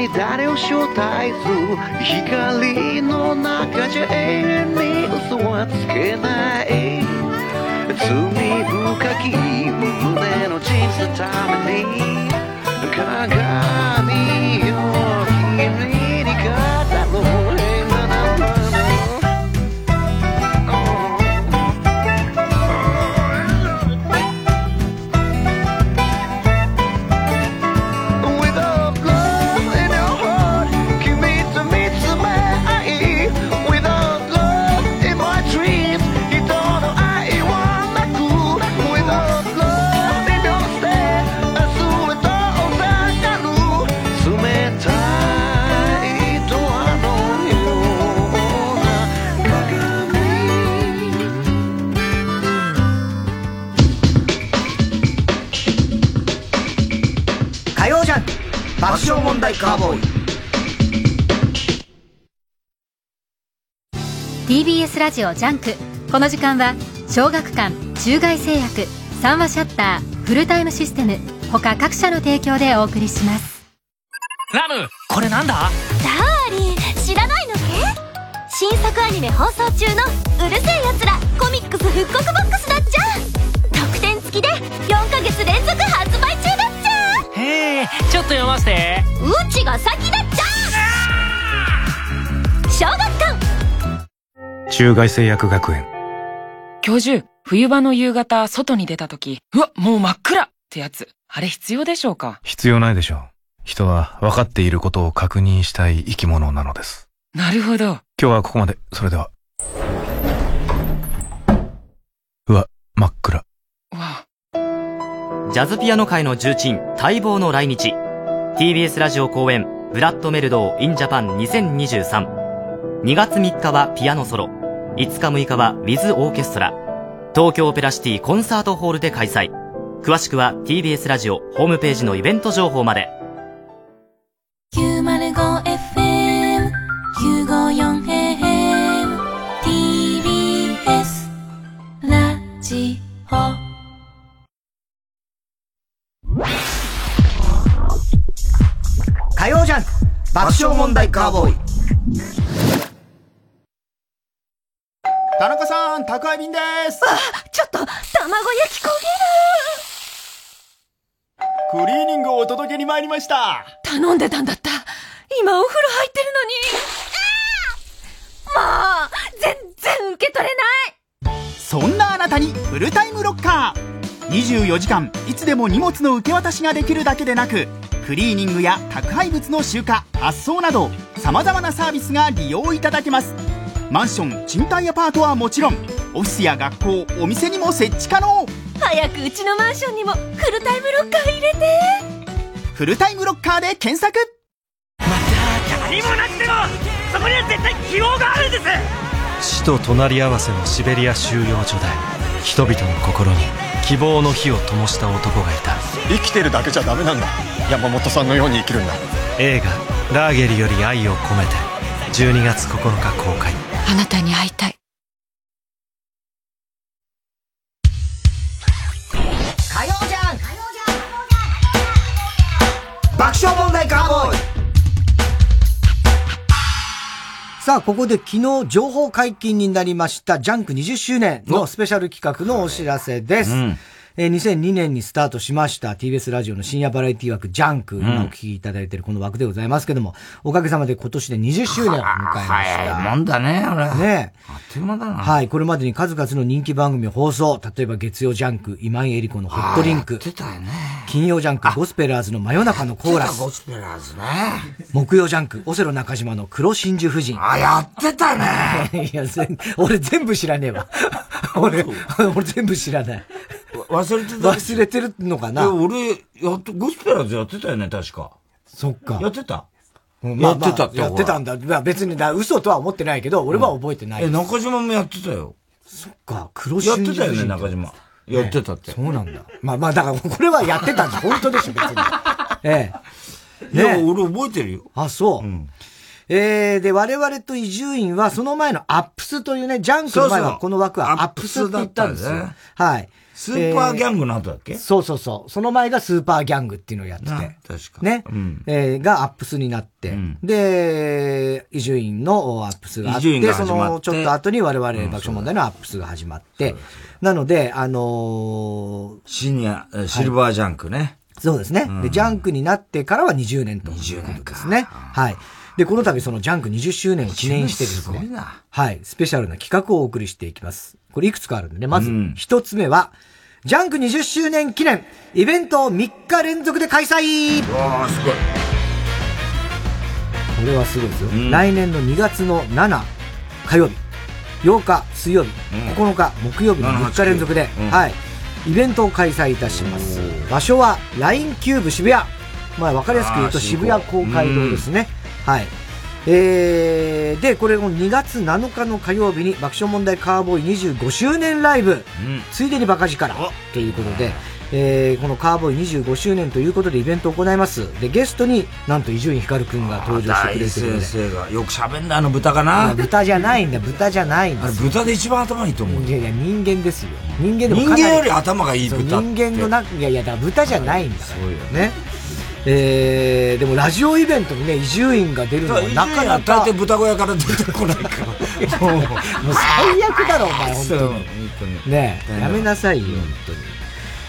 に誰を招待する？光の中じゃ永遠に嘘はつけない。罪深き胸の小さために。輝くラジオジャンク。この時間は小学館中外製薬三和シャッターフルタイムシステム他各社の提供でお送りします。ラムこれなんだ？ダーリン知らないのけ？新作アニメ放送中の「うる星やつらコミックス復刻ボックス」だっちゃ。特典付きで4ヶ月連続発売中だっちゃ。へえちょっと読ませて。うちが先中外製薬学園。教授冬場の夕方外に出た時うわもう真っ暗ってやつあれ必要でしょうか？必要ないでしょう。人は分かっていることを確認したい生き物なのです。なるほど。今日はここまで。それでは。うわ真っ暗。わジャズピアノ界の重鎮待望の来日。TBS ラジオ公演ブラッドメルドー in Japan 20232月3日はピアノソロ5日6日はウィズオーケストラ。東京オペラシティコンサートホールで開催。詳しくは TBS ラジオホームページのイベント情報まで。905FM954AM TBS ラジオ。火曜ジャン爆笑問題カーボーイ田中さん宅配便です。あちょっと卵焼き焦げる。クリーニングをお届けに参りました。頼んでたんだった。今お風呂入ってるのに。もう全然受け取れない。そんなあなたにフルタイムロッカー。24時間いつでも荷物の受け渡しができるだけでなくクリーニングや宅配物の集荷発送などさまざまなサービスが利用いただけますマンション賃貸アパートはもちろんオフィスや学校お店にも設置可能。早くうちのマンションにもフルタイムロッカー入れて。フルタイムロッカーで検索。また何もなくてもそこには絶対希望があるんです。死と隣り合わせのシベリア収容所で人々の心に希望の火を灯した男がいた。生きてるだけじゃダメなんだ。山本さんのように生きるんだ。映画「ラーゲリより愛を込めて」12月9日公開。あなたに会いたい。火曜じゃん。爆笑問題カーボーイ。さあ、ここで昨日情報解禁になりましたジャンク20周年のスペシャル企画のお知らせです。うんえー、2002年にスタートしました TBS ラジオの深夜バラエティ枠ジャンク、今お聞きいただいているこの枠でございますけども、おかげさまで今年で20周年を迎えました。早いもんだね、俺。ねあっという間だな。はい、これまでに数々の人気番組を放送。例えば月曜ジャンク、今井絵理子のホットリンク。てたよね。金曜ジャンク、ゴスペラーズの真夜中のコーラス。ゴスペラーズね。木曜ジャンク、オセロ中島の黒真珠夫人。あ、やってたね。いや、俺全部知らねえわ。俺、俺全部知らない。忘れてた。忘れてるのかな？俺、やっと、ゴスペラーズやってたよね、確か。そっか。やってた？やってたって。やってたんだ。まあ別にだ、嘘とは思ってないけど、俺は覚えてない。え、中島もやってたよ。そっか、黒真珠。やってたよね、中島。やってたって。そうなんだ。まあまあ、だからこれはやってたんだ。本当でしょ、別に。ええ。いや、俺覚えてるよ。あ、そう。えー、で、我々と伊集院はその前のアップスというね、ジャンクの前はこの枠はアップスって言ったんですよ。はい。スーパーギャングの後だっけ、えー、そうそうそう。その前がスーパーギャングっていうのをやってて。確かね。うん、えー、がアップスになって、うん、で、伊集院のアップスがあって、そのちょっと後に我々爆笑問題のアップスが始まって、うん、なので、あのー、シニア、シルバージャンクね。はいそうですね、で、ジャンクになってからは20年ということですね。はい。で、この度そのジャンク20周年を記念してですね。はい。スペシャルな企画をお送りしていきます。これいくつかあるんでね。まず、一つ目は、ジャンク20周年記念、イベントを3日連続で開催わー、すごい。これはすごいですよ。うん、来年の2月の7火曜日、8日水曜日、うん、9日木曜日の3日連続で、うん、はい。イベントを開催いたします。場所は LINE キューブ渋谷。まあ、わかりやすく言うと渋谷公会堂ですね。はい。えー、で、これも2月7日の火曜日に爆笑問題カーボーイ25周年ライブ、うん、ついでにバカ力ということで、えー、このカーボーイ25周年ということでイベントを行います。で、ゲストになんと伊集院光くんが登場してくれてる先生が。よく喋んだ、あの豚かな。豚じゃないんだ、豚じゃないんだ。あれ豚で一番頭いいと思う。いやいや、人間ですよ。人間でも人間より頭がいい豚人間のな、いやいや、だから豚じゃないんだ。そうよね。えー、でもラジオイベントにね、伊集院が出るのはなかなか。大体豚小屋から出てこないから。もう最悪だろ、お前、本当に。ねやめなさいよ、本当に。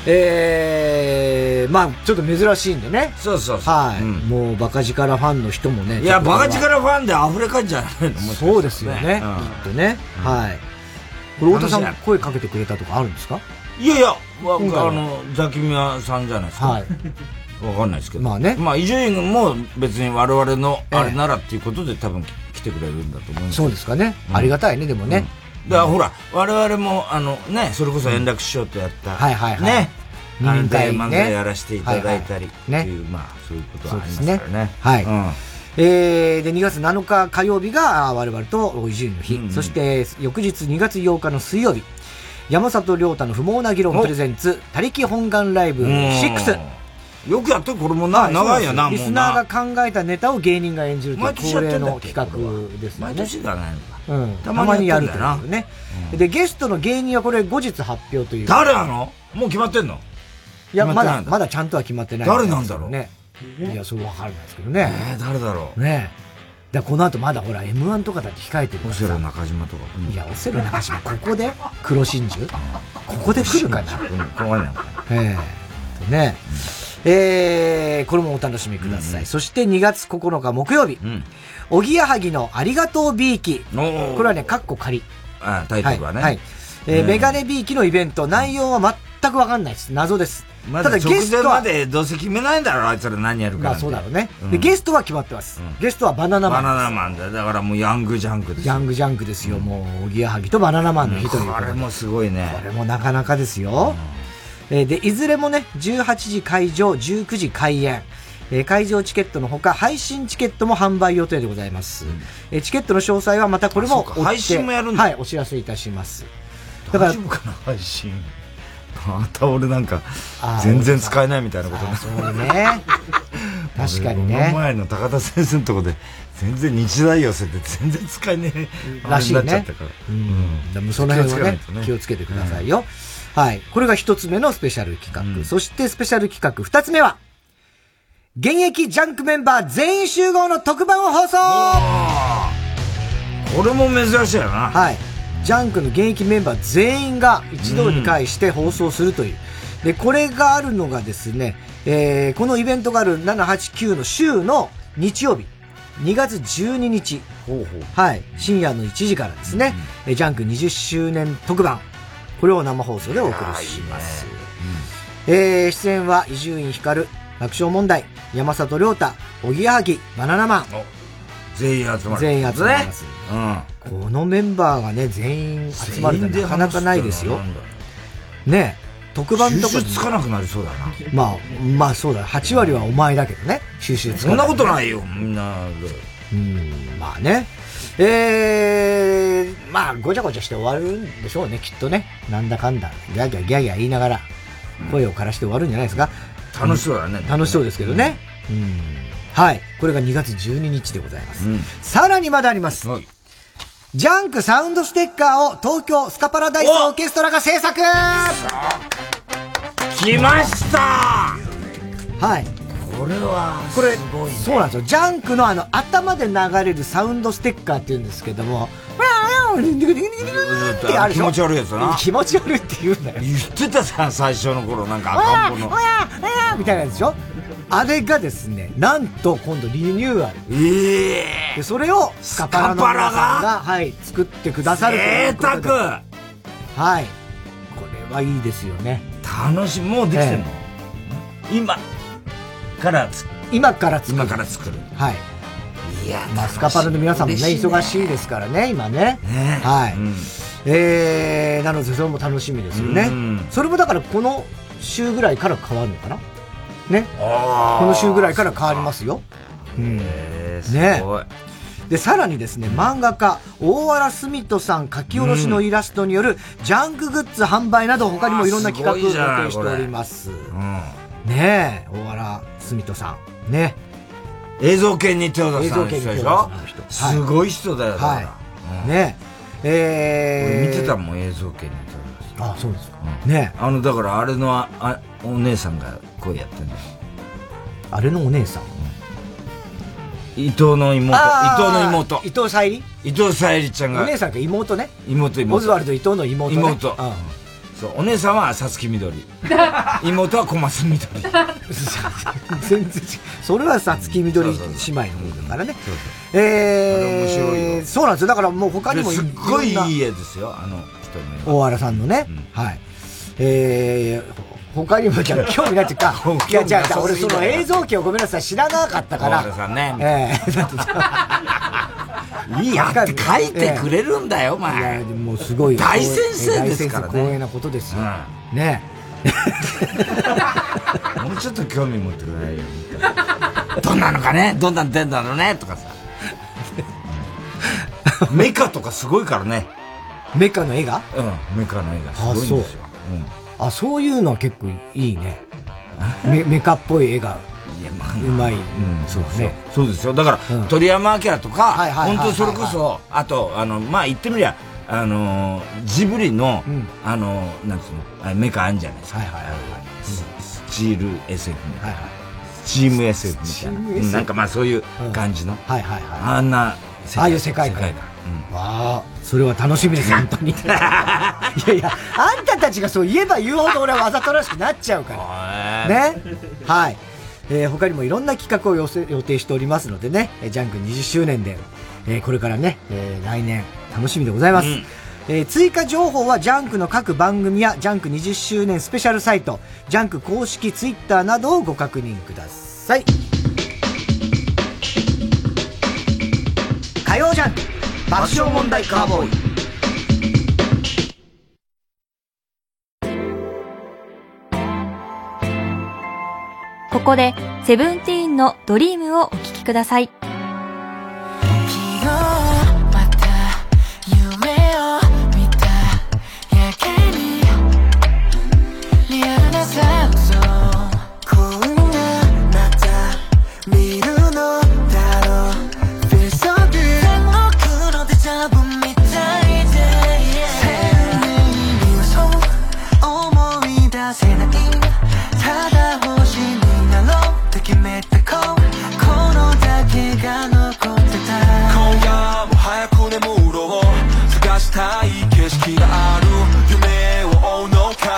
えー、まあちょっと珍しいんでね。そうそうそう。はい。うん、もうバカ力ファンの人もね。いや、バカ力ファンで溢れかんじゃないのそうですよね。うん、きっとね。うん、はい。これ、太田さん声かけてくれたとかあるんですか？いやいや、あの、ザキミヤさんじゃないですか。はい。わかんないですけど。まあね。まあ、伊集院も別に我々のあれならっていうことで多分来てくれるんだと思うんですそうですかね。ありがたいね、でもね。だからほら、我々も、あのね、それこそ円楽師匠とやった、はいはいはい。ね。二人会漫才やらせていただいたりっていう、まあ、そういうことはありますからね。はい。えー、で、2月7日火曜日が我々と伊集院の日。そして、翌日2月8日の水曜日。山里亮太の不毛な議論プレゼンツ、他力本願ライブ6。よくやってるこれもな、長いよな、リスナーが考えたネタを芸人が演じるという恒例の企画ですね。毎年だね。うん。たまにやるというね。で、ゲストの芸人はこれ後日発表という。誰なの？もう決まってんの？いや、まだ、まだちゃんとは決まってない。誰なんだろう？ね。いや、それわかるんですけどね。え誰だろう？ねだこの後まだほら M1 とかだって控えてるオセロ中島とか。いや、オセロ中島、ここで？黒真珠？ここで来るかな？うん、怖いな。ええねえー、これもお楽しみください。うん、そして2月9日木曜日、おぎやはぎのありがとうビーキ。これはね、カッコ仮。あタイトルはね。はい。えー、メガネビーキのイベント、内容は全くわかんないです。謎です。ま、ただゲストは。までどうせ決めないんだろう、あいつら何やるか。まあそうだろうね、うん、で。ゲストは決まってます。うん、ゲストはバナナマン。バナナマンだだからもうヤングジャンクですヤングジャンクですよ。もう、おぎやはぎとバナナマンの日というこれもすごいね。これもなかなかですよ。えー、で、いずれもね、18時会場、19時開演。えー、会場チケットのほか、配信チケットも販売予定でございます。うん、えー、チケットの詳細はまたこれも配信もやるんだはい、お知らせいたします。だから、大丈夫かな、配信。また俺なんか、全然使えないみたいなことね。そうね。確かにね。この前の高田先生のとこで、全然日大寄せて全然使えねえ。らしいね。うん。でもその辺はね、気をつけてくださいよ。うんはい。これが一つ目のスペシャル企画。うん、そしてスペシャル企画二つ目は、現役ジャンクメンバー全員集合の特番を放送これも珍しいよな。はい。ジャンクの現役メンバー全員が一堂に会して放送するという。うん、で、これがあるのがですね、えー、このイベントがある789の週の日曜日。2月12日。ほうほうはい。深夜の1時からですね、うん、ジャンク20周年特番。これを生放送でお送りします。いいねうん、えー、出演は伊集院光、爆笑問題、山里亮太、おぎやはぎ、バナナマン。全員集まる。全員集まります。ね、うん。このメンバーがね、全員集まるってなかなかないですよ。ね特番とか。収集つかなくなりそうだな。まあ、まあそうだ。8割はお前だけどね。収集つかそんなことないよ、みんなで。うん、まあね。えー、まあ、ごちゃごちゃして終わるんでしょうね、きっとね。なんだかんだ、ギャギャギャギャ言いながら、声を枯らして終わるんじゃないですか。楽しそうだね。楽しそうですけどね。うん。はい。これが2月12日でございます。うん、さらにまだあります。はい、ジャンクサウンドステッカーを東京スカパラダイスオーケストラが制作来ましたはい。これは、これ、そうなんですよ。ジャンクのあの、頭で流れるサウンドステッカーって言うんですけども、気持ち悪いやつな。気持ち悪いって言うん。だよ。言ってたじゃん、最初の頃、なん。か赤ん。坊の。みたいなやつでしょあれがですね、なん。と今度リニューアル。ええー、で、それをスカパラの皆さん。が、はい、作ってくださるということで。贅沢はい。これはいいですよね。楽しみ、もうできてん。の、えー、今から今から作る。今から作る。はい。いや、マスカパラの皆さんもね、忙しいですからね、今ね。ねはい。うん、えー、なので、それも楽しみですよね。それもだから、この週ぐらいから変わるのかな？ね。この週ぐらいから変わりますよ。うん。ね。で、さらにですね、漫画家、大原澄人さん書き下ろしのイラストによる、ジャンクグッズ販売など、他にもいろんな企画を予定しております。ねえ、大原澄人さん。ね。映像系に手を出した人でしょ？すごい人だよ、はい。ねえ。見てたもん、映像系に手を出した。あ、そうですか。ねあの、だからあれの、あ、お姉さんがこうやってんだよ。あれのお姉さん？伊藤の妹。伊藤の妹。伊藤沙莉？伊藤沙莉ちゃんが。お姉さんが妹ね。妹、妹。オズワルド伊藤の妹、ね。妹。そう、お姉さんはさつきみどり。妹は小松みどり。全然違う。それはさつきみどり姉妹の方だからね。えー、面白いそうなんですよ。だからもう他にもすっごいいい絵ですよ、あの人の大原さんのね。はい。えー、他にも、じゃ興味ないっていうか、いや、じゃあ、俺その映像機をごめんなさい、知らなかったから。さんね。ええ いいやって書いてくれるんだよ、お前。いや、もうすごい。大先生ですからね。光栄なことですよ。ね もうちょっと興味持ってくれないよ。どんなのかね？どんなん出んだろうね？とかさ。メカとかすごいからね。メカの絵が？うん、メカの絵がすごいんですよ。あ、そういうのは結構いいね。メメカっぽい絵がうまい、うん、そうですね。そうですよ。だから、鳥山明とか、本当それこそ、あと、あの、まあ、言ってみりゃ、あのジブリの、あのなんつうの、メカあるんじゃないですか。はいはいはい。スチール SF みたいな。チーム SF みたいな。なんかまあそういう感じの。はいはいはい。あんな、ああいう世界観。世界観。わあ、それは楽しみです、本当に。いやいや、あんたたちがそう言えば言うほど俺はわざとらしくなっちゃうから。ね？はい。えー、他にもいろんな企画を予定しておりますのでね、ジャンク20周年で、えー、これからね、えー、来年楽しみでございます。うんえー、追加情報はジャンクの各番組やジャンク20周年スペシャルサイト、ジャンク公式ツイッターなどをご確認ください。火曜ジャンク爆笑問題カーボーイここでセブンティーンのドリームをお聴きください。したい景色がある。夢を追うのか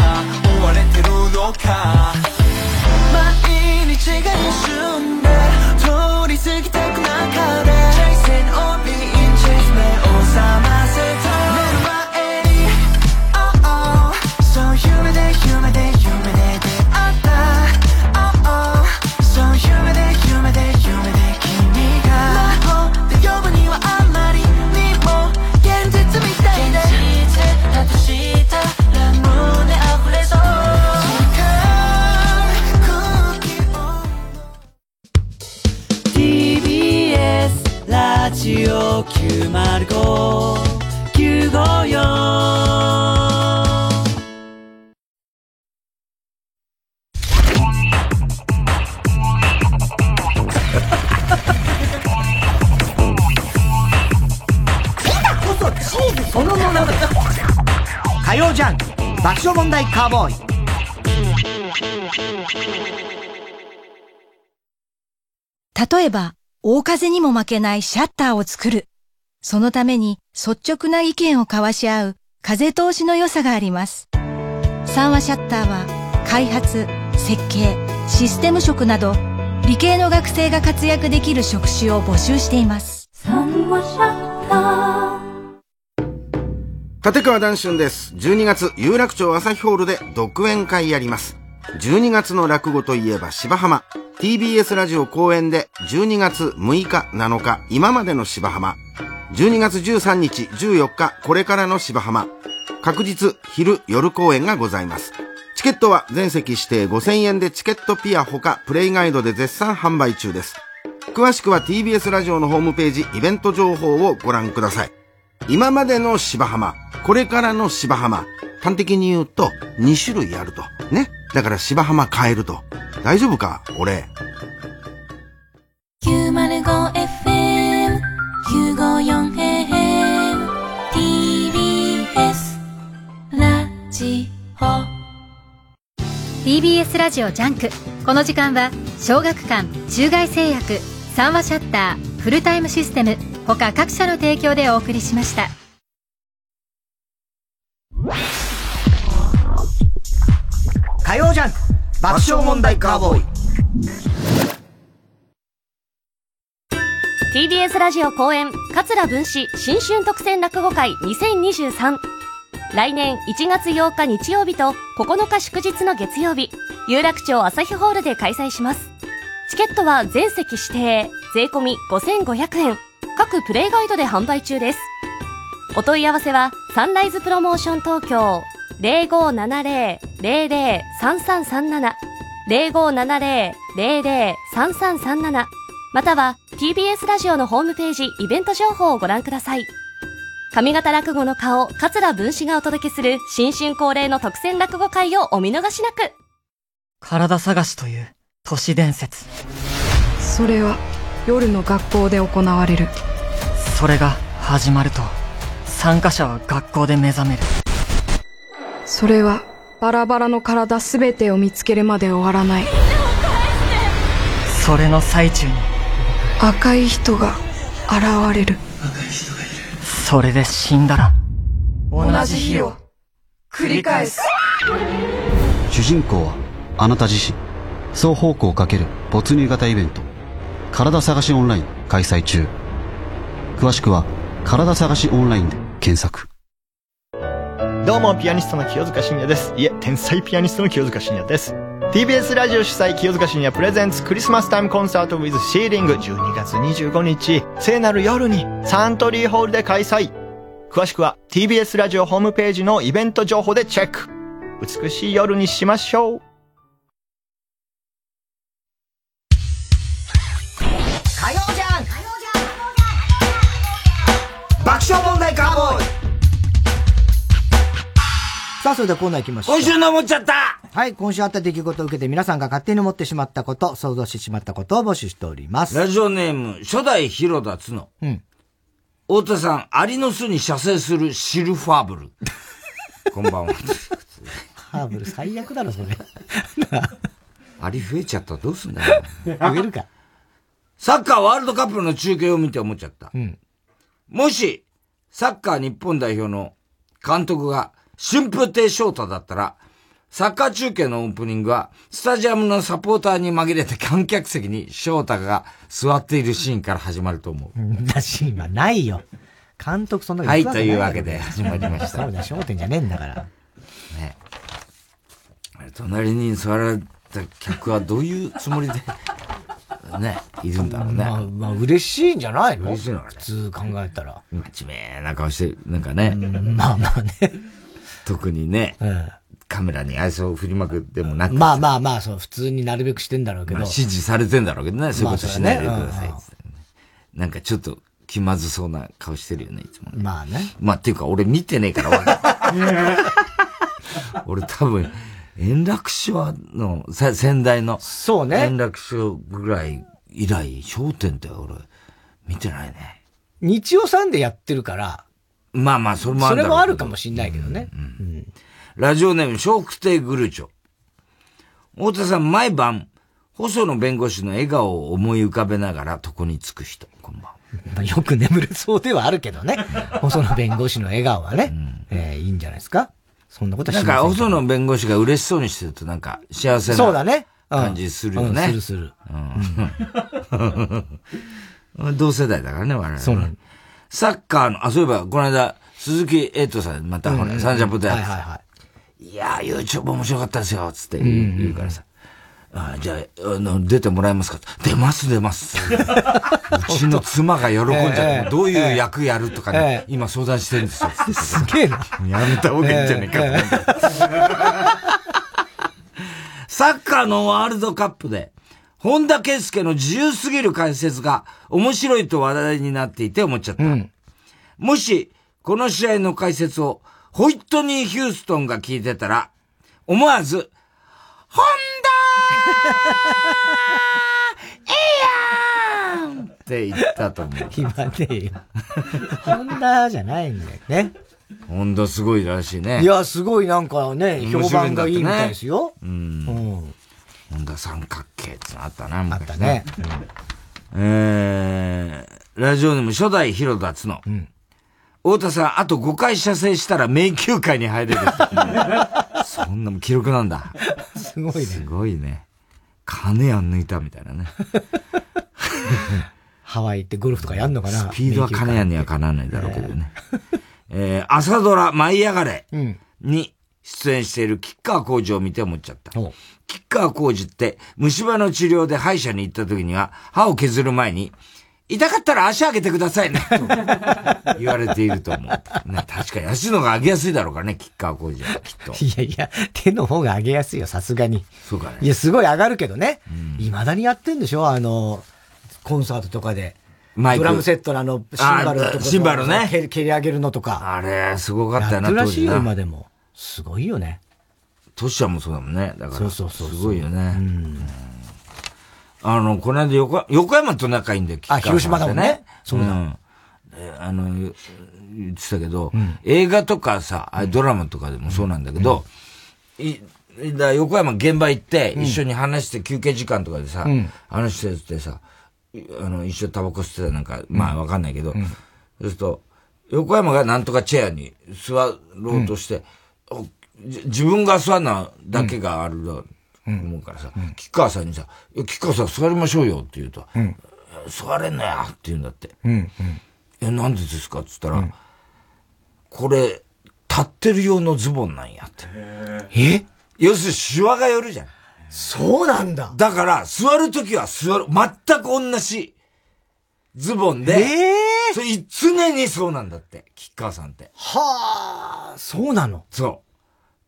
追われてるのか。毎日が一瞬。例えば、大風にも負けないシャッターを作る。そのために率直な意見を交わし合う風通しの良さがあります。三和シャッターは開発、設計、システム職など理系の学生が活躍できる職種を募集しています。三和シャッター立川談春です。12月、有楽町朝日ホールで独演会やります。12月の落語といえば芝浜。TBS ラジオ公演で12月6日、7日、今までの芝浜。12月13日、14日、これからの芝浜。確実、昼、夜公演がございます。チケットは全席指定5000円でチケットピアほかプレイガイドで絶賛販売中です。詳しくは TBS ラジオのホームページイベント情報をご覧ください。今までの芝浜、これからの芝浜。端的に言うと、2種類あると。ね。だから芝浜変えると。大丈夫か俺？905FM 954AM TBS ラジオ TBS ラジオジャンクこの時間は小学館中外製薬三和シャッターフルタイムシステム他各社の提供でお送りしました。火曜ジャンク。爆笑問題カーボーイ。TBS ラジオ公演桂文史新春特選落語会2023来年1月8日日曜日と9日祝日の月曜日有楽町朝日ホールで開催します。チケットは全席指定税込み5500円各プレイガイドで販売中です。お問い合わせはサンライズプロモーション東京0570-003337 0570-003337または TBS ラジオのホームページイベント情報をご覧ください。上方落語の顔桂文史がお届けする新春恒例の特選落語会をお見逃しなく。体探しという都市伝説。それは夜の学校で行われる。それが始まると参加者は学校で目覚める。それはバラバラの体すべてを見つけるまで終わらない。それの最中に赤い人が現れる。それで死んだら同じ日を繰り返す。主人公はあなた自身。双方向かける没入型イベント体探しオンライン開催中詳しくは体探しオンラインで検索どうも、ピアニストの清塚信也です。いえ、天才ピアニストの清塚信也です。TBS ラジオ主催清塚信也プレゼンツクリスマスタイムコンサート with シーリング12月25日、聖なる夜にサントリーホールで開催。詳しくは TBS ラジオホームページのイベント情報でチェック。美しい夜にしましょう。爆笑問題カーボーイさあ、それではコーナー行きましょう。今週の思っちゃったはい、今週あった出来事を受けて皆さんが勝手に思ってしまったこと、想像してしまったことを募集しております。ラジオネーム、初代広田つの。うん。太田さん、アリの巣に射精するシルファーブル。こんばんは。ハーブル最悪だろ、それ。アリ増えちゃったらどうすんだよ。増えるか。サッカーワールドカップの中継を見て思っちゃった。うん。もし、サッカー日本代表の監督が春風亭昇太だったら、サッカー中継のオープニングは、スタジアムのサポーターに紛れて観客席に翔太が座っているシーンから始まると思う。なシーンはないよ。監督そんなはい、というわけで始まりました。そうだ、焦点じゃねえんだから。ね。隣に座られた客はどういうつもりで、ね、いるんだろうね。まあ、まあ、嬉しいんじゃないの？嬉しいのかね。普通考えたら。真面目な顔して、なんかね。まあまあね。特にね、カメラに愛想を振りまくでもなく。まあまあまあ、そう、普通になるべくしてんだろうけど。まあ指示されてんだろうけどね、そういうことしないでくださいまあ。なんかちょっと気まずそうな顔してるよね、いつもね。まあね。まあっていうか俺見てねえから。俺多分、円楽師匠の、せ先代の。そうね。円楽師匠ぐらい以来、焦点って俺、見てないね。日曜さんでやってるから、まあまあ、それもあそれるだろうもあるかもしんないけどね。ラジオネーム、笑福亭グルーチョ。太田さん、毎晩、細野弁護士の笑顔を思い浮かべながら床につく人。こんばんは。ま あよく眠れそうではあるけどね。細野弁護士の笑顔はね。えーいいんじゃないですか。そんなことはなんか、細野弁護士が嬉しそうにしてると、なんか、幸せな感じするよね。うんするする。うん。同世代だからね、我々。そうなの。サッカーの、あ、そういえば、この間、鈴木エイトさん、また、ほら、サンジャポではいはいはい。やー、YouTube 面白かったですよ、つって言うからさ。あじゃあ、あの、出てもらえますか？出ます、出ます。うちの妻が喜んじゃって、ええどういう役やるとかね、ええ今相談してるんですよ。すげえな。やめた方がいいんじゃないかサッカーのワールドカップで、本田圭佑の自由すぎる解説が面白いと話題になっていて思っちゃった。もし、この試合の解説を、ホイットニー・ヒューストンが聞いてたら、思わず、本田ええやんって言ったと思う。言わねえよ。ホンダじゃないんだよね。本田すごいらしいね。いや、すごいなんかね、評判がいいみたいですよ。うん。うん。本田三角形ってのあったな、昔あったね。えー、ラジオネーム初代広田つの。太田さん、あと5回射精したら迷宮会に入れる。そんなもん記録なんだ。すごいね。すごいね。金やん抜いたみたいなね。ハワイ行ってゴルフとかやんのかな？スピードは金やんにはかなわないだろうけどね。えー、朝ドラ舞い上がれうん。に出演している吉川浩司を見て思っちゃった。吉川浩司って虫歯の治療で歯医者に行った時には歯を削る前に、痛かったら足上げてくださいね、と 言われていると思う。ね、確かに足のが上げやすいだろうからね、吉川浩司はきっと。いやいや、手の方が上げやすいよ、さすがに。そうかね。いや、すごい上がるけどね。未だにやってんでしょ？あの、コンサートとかで。マイクドラムセットのあの、シンバルのとこあシンバルね蹴り蹴り上げるのとか。あれ、すごかったよな、らしい今でも。すごいよね。トシちゃんもそうだもんね。だから、そうそうそうすごいよね。あの、この間横、横山と仲いいんだよ、あ広島だもんね。そうだ。ん。であの、言ってたけど、映画とかさ、ドラマとかでもそうなんだけど、いだ横山現場行って、一緒に話して、休憩時間とかでさ、うん。話しててさ、いあの、一緒にタバコ吸ってたなんか、まあわかんないけど、そうすると、横山がなんとかチェアに座ろうとして、自分が座るのだけがあると思うからさ、吉川さんにさ、いや吉川さん座りましょうよって言うと、うん。座れんのやって言うんだって。うん。え、なんでですか？って言ったら、これ、立ってる用のズボンなんやって。え要するにシワが寄るじゃん。そうなんだ。だから、座るときは座る、全く同じズボンで、えそれ常にそうなんだって、吉川さんって。はあ、そうなのそ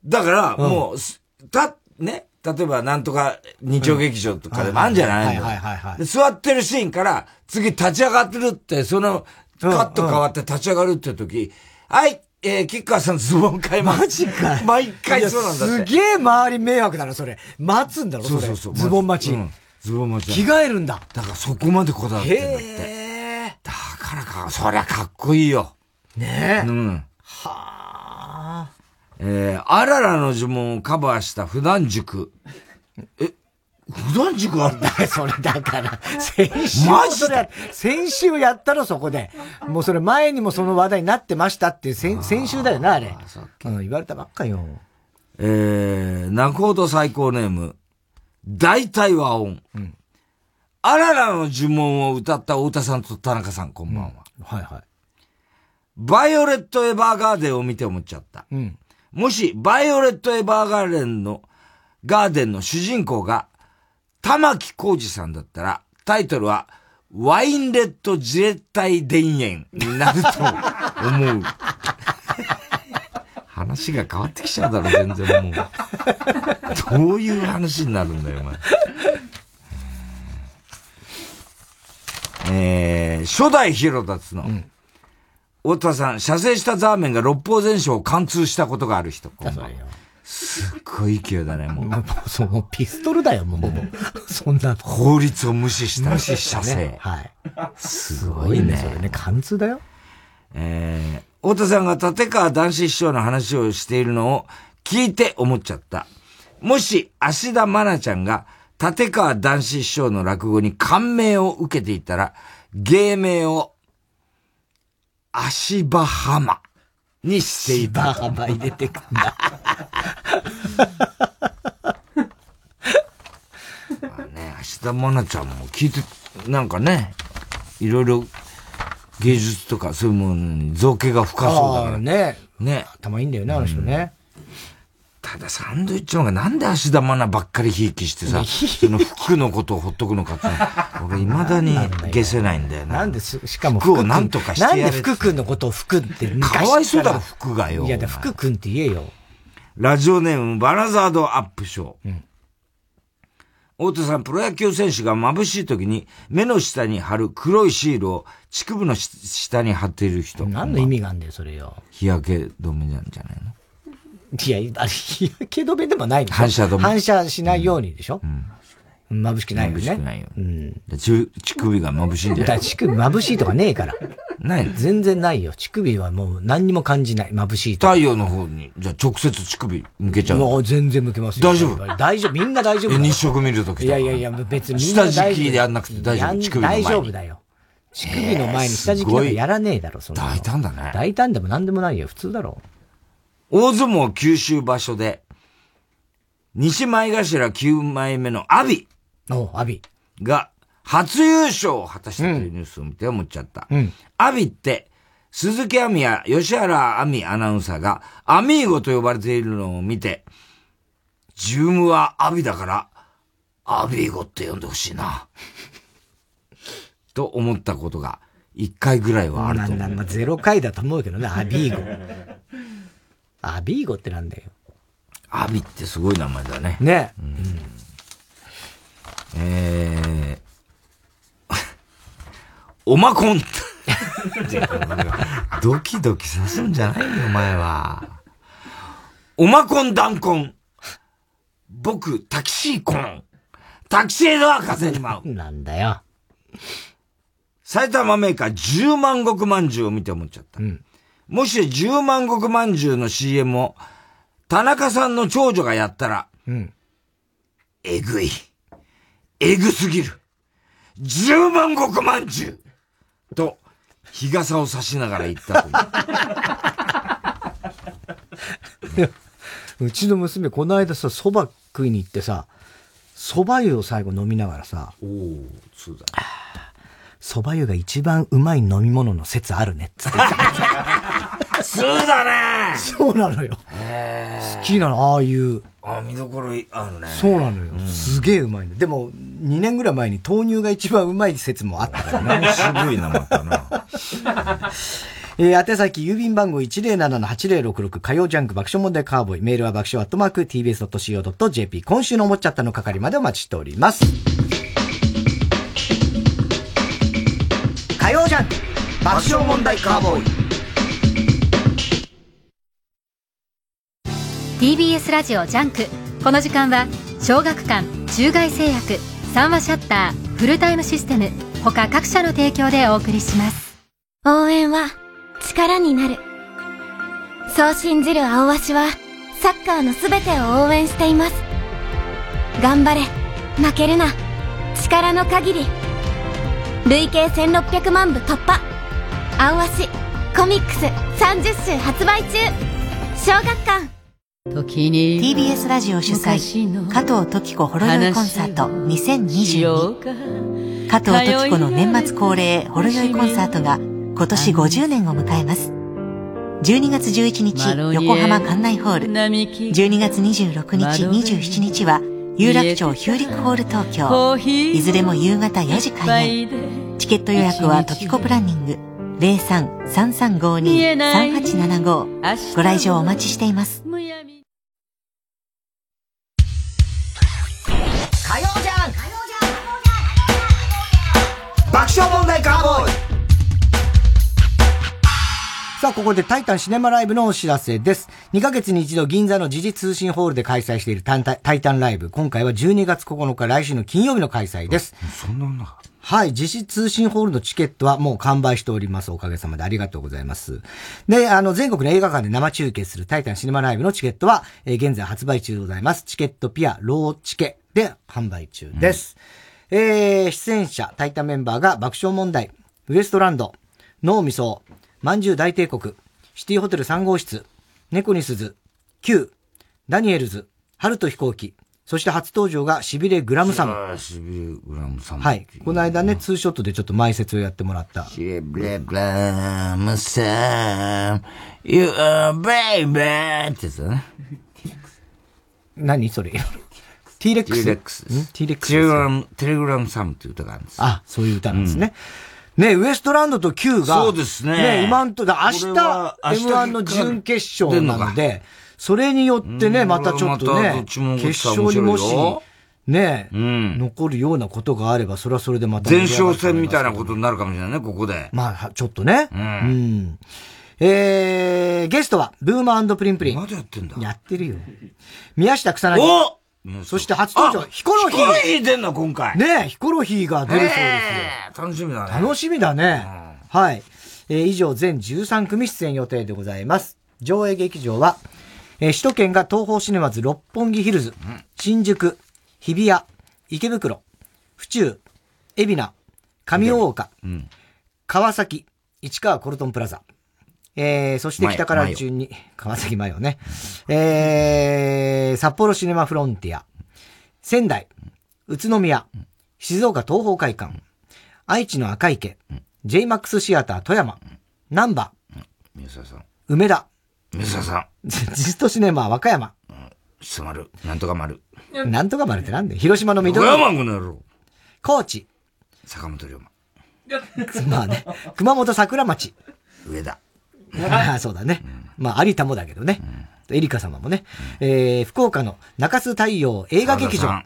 う。だから、うんもうす、た、ね、例えばなんとか日曜劇場とかでもあるんじゃないの？はいはいはいはいで座ってるシーンから、次立ち上がってるって、その、カット変わって立ち上がるって時、はい、えー、吉川さんズボン買います。マジかい毎回そうなんだすげえ周り迷惑だな、それ。待つんだろ、それ。そうそうそう。ズボン待ち。うんズボン待ち。着替えるんだ。だからそこまでこだわってんだって。へえ。だからか、そりゃかっこいいよ。ねえ。うん。はあ。えー、あららの呪文をカバーした普段塾。え、普段塾あるんだ それだから、先週。マジで先週やったろ、そこで。もうそれ前にもその話題になってましたっていう、先先週だよな、あれ。うん、言われたばっかよ。えー、泣くほど最高ネーム、大体和音。あららの呪文を歌った太田さんと田中さん、こんばんは。はいはい。バイオレット・エヴァーガーデンを見て思っちゃった。うん。もし、バイオレット・エヴァーガーデンの、ガーデンの主人公が、玉木浩二さんだったら、タイトルは、ワインレッド自衛隊田園になると思う。話が変わってきちゃうだろ、全然もう。どういう話になるんだよ、お前。えー、初代広田つの。太田さん、射精したザーメンが六方全書を貫通したことがある人。こんばんはすっごい勢いだね、もう。もう、そう、もうピストルだよ、もう。そんな。法律を無視した無視し精ね。はい。すごいね。それね、貫通だよ。えー、太田さんが立川男子師匠の話をしているのを聞いて思っちゃった。もし、芦田愛菜ちゃんが、立川男子師匠の落語に感銘を受けていたら、芸名を、足場浜にしていた。足場浜入れてくんだ。まあね、芦田愛菜ちゃんも聞いて、なんかね、いろいろ芸術とかそういうものに造形が深そうだから。ね。ね。頭いいんだよね、あの人ね。ただサンドイッチマンがなんで足玉なばっかりひいきしてさ、その服のことをほっとくのかって、俺未だに消せないんだよな。なんでしかも服をなんとかしてなんで福君のことを福ってかわいそうだろ、服がよ。いや、福君って言えよ。ラジオネームバラザードアップショー。うん大手さん、プロ野球選手が眩しい時に目の下に貼る黒いシールを乳首の下に貼っている人。何の意味があんだよ、それよ。日焼け止めなんじゃないの？いや、あれ、日焼け止めでもないでしょ。反射止め。反射しないようにでしょ。うん。眩しくないよね。眩しくないよ。うん。乳首が眩しいんだよ。だ乳首眩しいとかねえから。ない全然ないよ。乳首はもう何にも感じない。眩しいと。太陽の方に、じゃあ直接乳首向けちゃう。もう全然向けますよ。大丈夫？大丈夫。みんな大丈夫。日食見るときいやいやいや、別にみんな。下敷きでやんなくて大丈夫。乳首の前に。大丈夫だよ。乳首の前に下敷きなんかやらねえだろ、そんな。大胆だね。大胆でも何でもないよ。普通だろ。大相撲九州場所で、西前頭9枚目のアビ。おアビ。が、初優勝を果たしたというニュースを見て思っちゃった。うん。アビって、鈴木亜美や吉原亜美アナウンサーがアミーゴと呼ばれているのを見て、ジュームはアビだから、アビーゴって呼んでほしいな。と思ったことが、一回ぐらいはあると思う。まあ、まあ、ゼロ回だと思うけどね、アビーゴ。アビーゴってなんだよ。アビってすごい名前だね。ね。うん、えー、おまこん。ドキドキさすんじゃないよ、お前は。おまこん団コン。僕、タキシーコン。タキシードは風に舞う。なんだよ。埼玉メーカー10万石まんじゅうを見て思っちゃった。うん、もし10万石まんじゅうの CM を田中さんの長女がやったら、うん。えぐい。えぐすぎる。10万石まんじゅうと、日傘を差しながら言ったと うちの娘、この間さ、蕎麦食いに行ってさ、蕎麦湯を最後飲みながらさ、おおそうだ。蕎麦湯が一番うまい飲み物の説あるね、つって。そうだねそうなのよ。好きなの、ああいう。ああ、見どころあるね。そうなのよ。うん、すげえうまいんだ。でも、2年ぐらい前に豆乳が一番うまい説もあったからね。渋いな、またな。えー、宛先、郵便番号107-8066火曜ジャンク爆笑問題カーボーイ。メールは爆笑アットマーク tbs.co.jp。今週の思っちゃったの係までお待ちしております。火曜ジャンク爆笑問題カーボーイ。TBS ラジオジャンク。この時間は小学館中外製薬三和シャッターフルタイムシステム他各社の提供でお送りします。応援は力になる。そう信じる青鷲はサッカーの全てを応援しています。頑張れ。負けるな。力の限り。累計1600万部突破。青鷲コミックス30週発売中。小学館。TBS ラジオ主催加藤時子ほろ酔いコンサート2022加藤時子の年末恒例ほろ酔いコンサートが今年50年を迎えます。12月11日横浜館内ホール。12月26日27日は有楽町ヒューリックホール東京。いずれも夕方4時開演。チケット予約は時子プランニング。03-3352-3875ご来場お待ちしていますさあ、ここでタイタンシネマライブのお知らせです。2ヶ月に一度銀座の時事通信ホールで開催しているタイタンライブ。今回は12月9日来週の金曜日の開催です。そんなはい、実施通信ホールのチケットはもう完売しております。おかげさまでありがとうございます。で、あの、全国の映画館で生中継するタイタンシネマライブのチケットは、えー、現在発売中でございます。チケットピアローチケで販売中です。うん、えー、出演者、タイタンメンバーが爆笑問題、ウエストランド、脳みそ、まんじゅう大帝国、シティホテル3号室、猫に鈴、Q、ダニエルズ、春と飛行機、そして初登場がしびれグラムサム。しびれグラムサム。はい。この間ね、ツーショットでちょっと前説をやってもらった。しびれグラムサム、You are baby! ってやつだね。何？それ ?T-Rex? T-Rex。T-Rex。テレグラム、テレグラムサムっていう歌があるんです。あ、そういう歌なんですね。うん、ねウエストランドと Q が、そうですね。ね今んと、だ明日、M1 の準決勝なので、それによってね、またちょっとね、決勝にもし、ね、うん、残るようなことがあれば、それはそれでまた。前哨戦みたいなことになるかもしれないね、ここで。まあ、ちょっとね。うん。うん、えー、ゲストは、ブーマープリンプリン。まだやってんだ。やってるよ。宮下草薙。おそして初登場、ヒコロヒー。ヒコロヒー出んの、今回。ねヒコロヒーが出るそうですよ。楽しみだね。楽しみだね。うん、はい。えー、以上、全13組出演予定でございます。上映劇場は、えー、首都圏が東方シネマズ六本木ヒルズ、新宿、日比谷、池袋、府中、海老名、上大岡、うん、川崎、市川コルトンプラザ。えー、そして北から順に、川崎マヨね。えー、札幌シネマフロンティア、仙台、宇都宮、静岡東方会館、愛知の赤池、JMAX シアター富山、南波、梅田、水沢さん。ジストシネマ和歌山。うん。すまる。なんとか丸。なんとか丸ってなんで広島の緑。和歌山この野郎。高知。坂本龍馬。まあね。熊本桜町。上田。ああ、そうだね。うん、まあ、有田もだけどね。うん、エリカ様もね。うん、えー、福岡の中洲太陽映画劇場。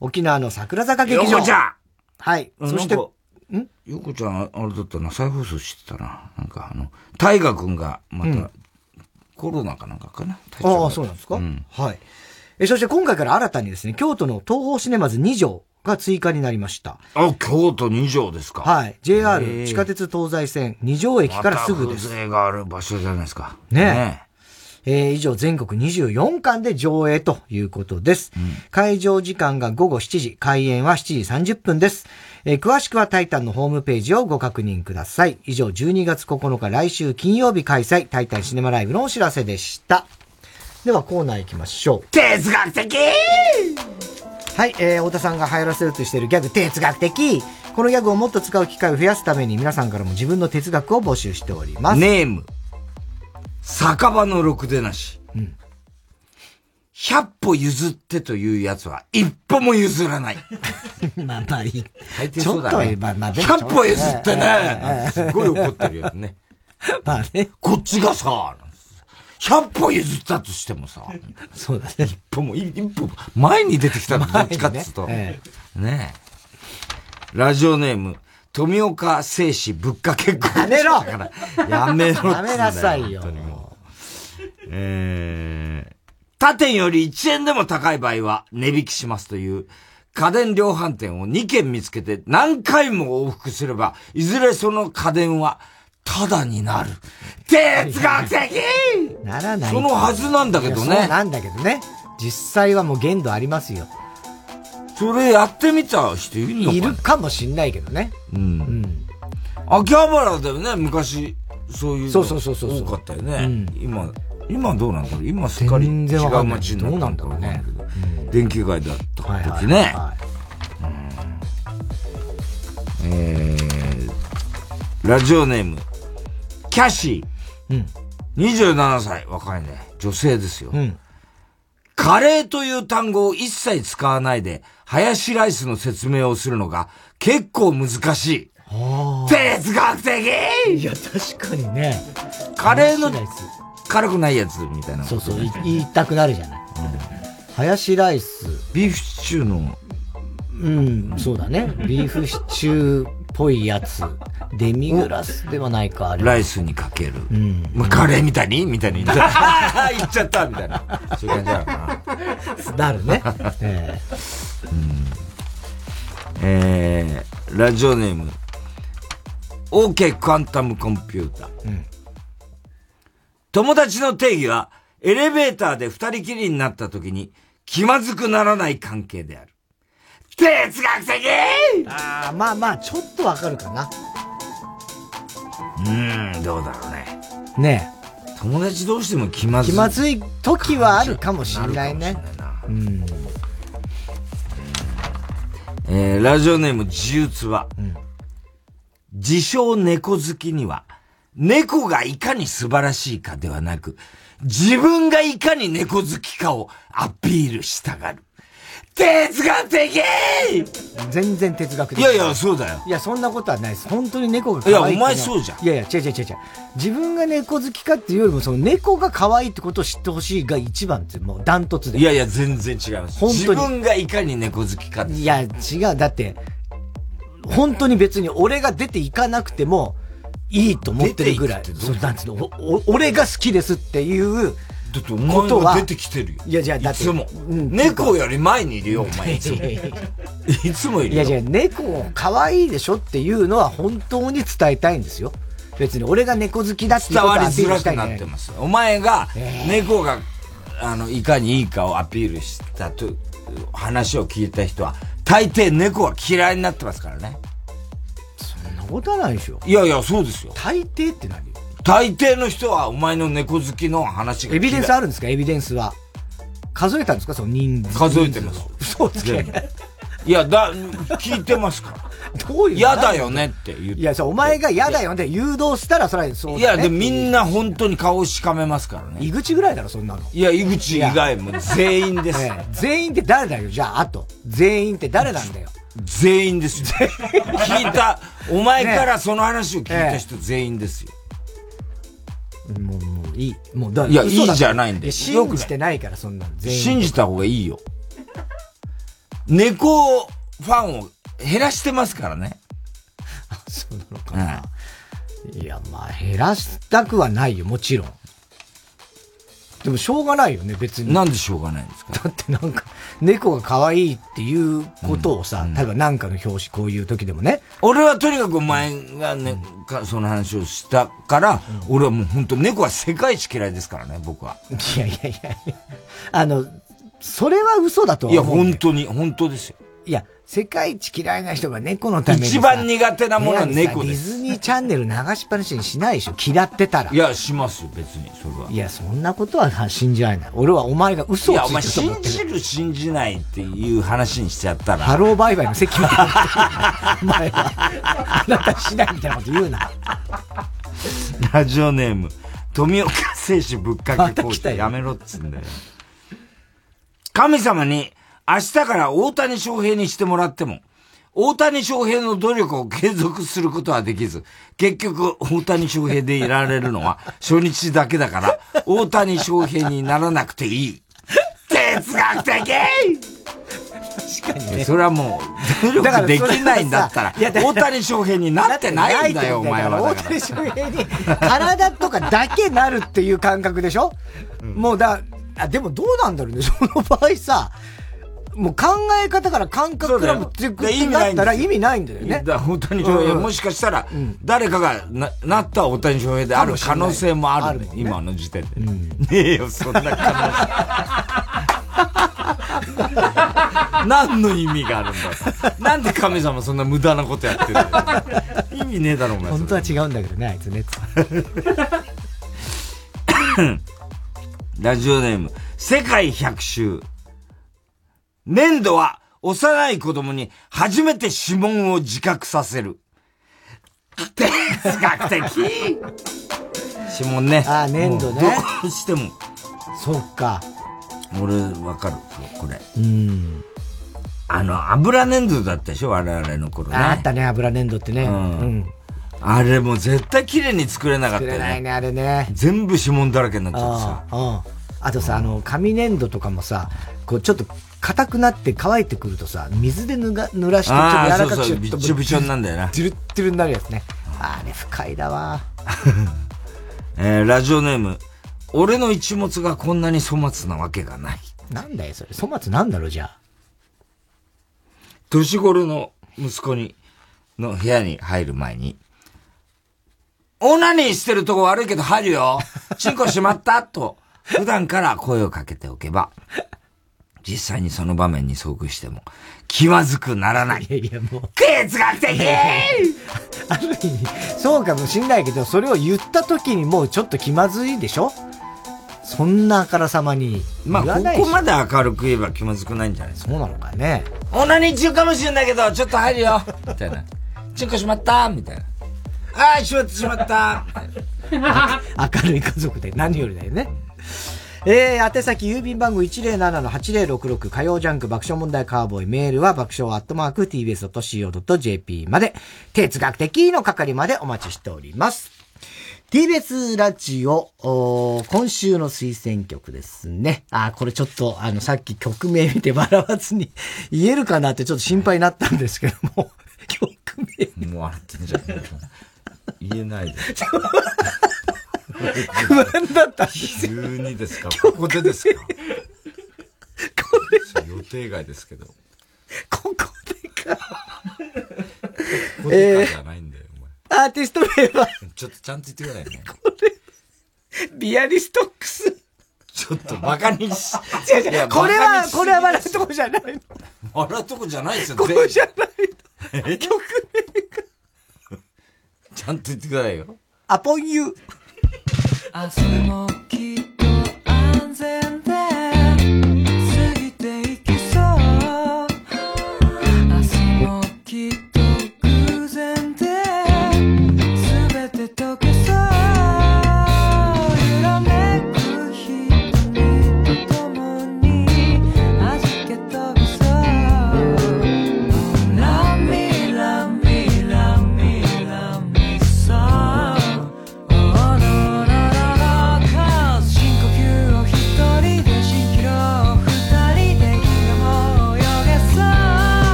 沖縄の桜坂劇場。横ちゃんはい。そして、ん横ちゃん、あれだったな、再放送してたな。なんかあの、大河君がまたコロナかなんかかな？ああ、そうなんですか、うん、はい。え、そして今回から新たにですね、京都の東方シネマズ2条が追加になりました。あ、京都2条ですか。はい。JR 地下鉄東西線2条駅からすぐです。ま風情がある場所じゃないですか。ねねえー、以上全国24巻で上映ということです、うん、会場時間が午後7時、開演は7時30分です。えー、詳しくはタイタンのホームページをご確認ください。以上、12月9日来週金曜日開催、タイタンシネマライブのお知らせでした。ではコーナー行きましょう。哲学的はい、えー、太田さんが流行らせるとしているギャグ、哲学的このギャグをもっと使う機会を増やすために皆さんからも自分の哲学を募集しております。ネーム。酒場のろくでなし。うん。100歩譲ってというやつは一歩も譲らない。まあまあいい。大抵そうだね。まあまあ、100歩譲ってね。すごい怒ってるよね。まあね。こっちがさ、100歩譲ったとしてもさ。そうだね。一歩も、一歩、前に出てきたのどっちかっつうと。ねねラジオネーム、富岡製紙ぶっかけ婚。やめろやめろやめなさいよ。えー、他店より1円でも高い場合は値引きしますという家電量販店を2軒見つけて何回も往復すれば、いずれその家電はただになる。哲学的ならない。そのはずなんだけどね。そうなんだけどね。実際はもう限度ありますよ。それやってみた人いるのかい？るかもしんないけどね。うん。うん。秋葉原だよね、昔。そういうそうそうそうそう多かったよね。うん、今、今どうなんだろう？今すっかり違う街になったんだろうね。電気街だった時ね。はいはいはいうん、えー、ラジオネーム、キャシー。うん。27歳、若いね。女性ですよ。うん。カレーという単語を一切使わないで、ハヤシライスの説明をするのが結構難しい。哲学的いや、確かにね。カレーの辛くないやつみたいな、そうそう、言いたくなるじゃない。うん、ハヤシライス。ビーフシチューの。うん、そうだね。ビーフシチューっぽいやつ。デミグラスではないか、あれ。ライスにかける。うん。まあ、カレーみたいに？みたいに 言っちゃった。言っちゃったみたいな。そういう感じなのかな。なるね。えー、うんえー、ラジオネーム、OK クアンタムコンピューター。うん、友達の定義は、エレベーターで二人きりになった時に気まずくならない関係である。哲学的ああ、まあまあ、ちょっとわかるかな。うーん、どうだろうね。ねえ。友達同士でも気まずい。気まずい時はあるかもしれないね。うん。えー、ラジオネーム自由つは、うん、自称猫好きには、猫がいかに素晴らしいかではなく、自分がいかに猫好きかをアピールしたがる。哲学的全然哲学的。いやいや、そうだよ。いや、そんなことはないです。本当に猫が可愛い。いや、お前そうじゃん。いやいや、違う違う違う違う。自分が猫好きかっていうよりも、その猫が可愛いってことを知ってほしいが一番って、もうダントツで。いやいや、全然違います。本当に。自分がいかに猫好きかいや、違う。だって、本当に別に俺が出ていかなくても、いいと思ってるぐらい。そう、なんつうの、お、俺が好きですっていう、だってお前が出てきてるよ。いやじゃあだって。いつも。猫より前にいるよ、お前いつも。いつもいるよ。いやじゃあ猫可愛いでしょっていうのは本当に伝えたいんですよ。別に俺が猫好きだって伝わりづらくなってます。お前が猫が、あの、いかにいいかをアピールしたと、話を聞いた人は、大抵猫は嫌いになってますからね。そんなことはないでしょ。いやいや、そうですよ。大抵って何？大抵の人はお前の猫好きの話がエビデンスあるんですか？エビデンスは。数えたんですか？その人数。数えてます。そうですね。いや、だ、聞いてますか？ら。どういう嫌だよねって言って。いや、そう、お前が嫌だよね誘導したらそれはそうだ、ね、いや、でみんな本当に顔をしかめますからね。井口ぐらいだろ、そんなの。いや、井口以外も全員です、ね。全員って誰だよ、じゃあ、あと。全員って誰なんだよ？全員ですよ。聞いた、お前からその話を聞いた人全員ですよ。もう、もういい。もう、だいや、いいじゃないんで。信じてないから、そんな信じた方がいいよ。猫ファンを減らしてますからね。あ、そうなのかな。うん、いや、まあ、減らしたくはないよ、もちろん。でもしょうがないよね、別に。なんでしょうがないんですか？だってなんか、猫が可愛いっていうことをさ、うん、例えばなんかの表紙、こういう時でもね。俺はとにかくお前がね、うん、その話をしたから、うん、俺はもう本当猫は世界一嫌いですからね、僕は。いやいやいやあの、それは嘘だと思う。いや、本当に、本当ですよ。いや、世界一嫌いな人が猫のために。一番苦手なものは猫です。ディズニーチャンネル流しっぱなしにしないでしょ嫌ってたら。いや、しますよ、別に、それは。いや、そんなことは信じられない。俺はお前が嘘をついてるいや、お前信じる、信じないっていう話にしちゃったら。ハローバイバイの席みたいな。お前は、あなたしないみたいなこと言うな。ラジオネーム、富岡製紙ぶっかけコーチやめろっつんだよ。神様に、明日から大谷翔平にしてもらっても、大谷翔平の努力を継続することはできず、結局大谷翔平でいられるのは 初日だけだから、大谷翔平にならなくていい。哲学的確かにね。それはもう、努力できないんだったら、大谷翔平になってないんだよ、お前は。大谷翔平に、体とかだけなるっていう感覚でしょ、うん、もうだ、あ、でもどうなんだろうね、その場合さ、もう考え方から感覚クラブってなったら意味ないんだよね。だ大谷翔平、もしかしたら、誰かがななった大谷翔平である可能性もある、ね、今の時点で。ねえよ、そんな可能性。何の意味があるんだなんで神様そんな無駄なことやってる意味ねえだろ、お前。本当は違うんだけどね、あいつね。ラジオネーム、世界百周。粘土は幼い子供に初めて指紋を自覚させる。哲学的指紋ね。ああ、粘土ね。どうしても。そっか。俺、わかる。これ。うん。あの、油粘土だったでしょ？我々の頃ね。あったね、油粘土ってね。うん。うん、あれも絶対綺麗に作れなかったよね。作れないね、あれね。全部指紋だらけになっちゃってさ。ああとさ、あの、紙粘土とかもさ、こう、ちょっと硬くなって乾いてくるとさ、水でぬが濡らしてちょっと柔らかくしると。びちょびちょになんだよな。トゥルットゥルになるやつね。あれ深いだわ。えー、ラジオネーム、俺の一物がこんなに粗末なわけがない。なんだよ、それ。粗末なんだろう、じゃあ。年頃の息子に、の部屋に入る前に、オナニーしてるとこ悪いけど入るよ。チンコ閉まった？と、普段から声をかけておけば、実際にその場面に遭遇しても、気まずくならない。いやいやもう。哲学的 ある意味、そうかもしんないけど、それを言った時にもうちょっと気まずいでしょ？そんなあからさまにまあ、ここまで明るく言えば気まずくないんじゃないですか？そうなのかね。オナ中かもしれないけど、ちょっと入るよみたいな。チンコ閉まった？みたいな。ああ、閉まってしまった 明るい家族で何よりだよね。えー、宛先郵便番号107-8066火曜ジャンク爆笑問題カーボーイメールは爆笑アットマーク tbs.co.jp まで哲学的の係までお待ちしております。TBS ラジオ、今週の推薦曲ですね。あ、これちょっと、あの、さっき曲名見て笑わずに言えるかなってちょっと心配になったんですけども、曲名。もう笑ってんじゃん。言えないで。不安だったんですよ。急にですか？ここでですか？これ。予定外ですけど。ここでか。ここでかじゃないんだよ、お前。アーティスト名は？ちょっとちゃんと言ってくださいね。これ、ビアリストックス。ちょっとバカにし、違う違う。これは、これは笑うとこじゃないの。笑うとこじゃないですよ、ここじゃないの。曲名が。ちゃんと言ってくださいよ。アポンユー。明日もきっと安全で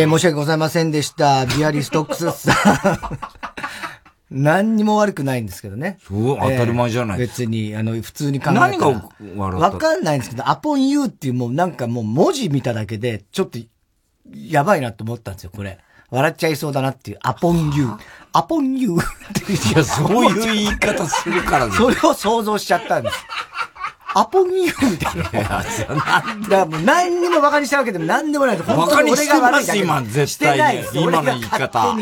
えー、申し訳ございませんでした。ビアリストックスさん。何にも悪くないんですけどね。そう、当たり前じゃないえー別に、あの、普通に考えたら。何が笑った？わかんないんですけど、 Upon You っていうもうなんかもう文字見ただけで、ちょっと、やばいなと思ったんですよ、これ。笑っちゃいそうだなっていう、 Upon You。Upon You って。いやそういう言い方するからねそれを想像しちゃったんです。 Upon You みたいな。だからもう何にも馬鹿にしたわけでも何でもないと。馬鹿にしてます本当に俺が悪いだけ今絶対にしてないです今の言い方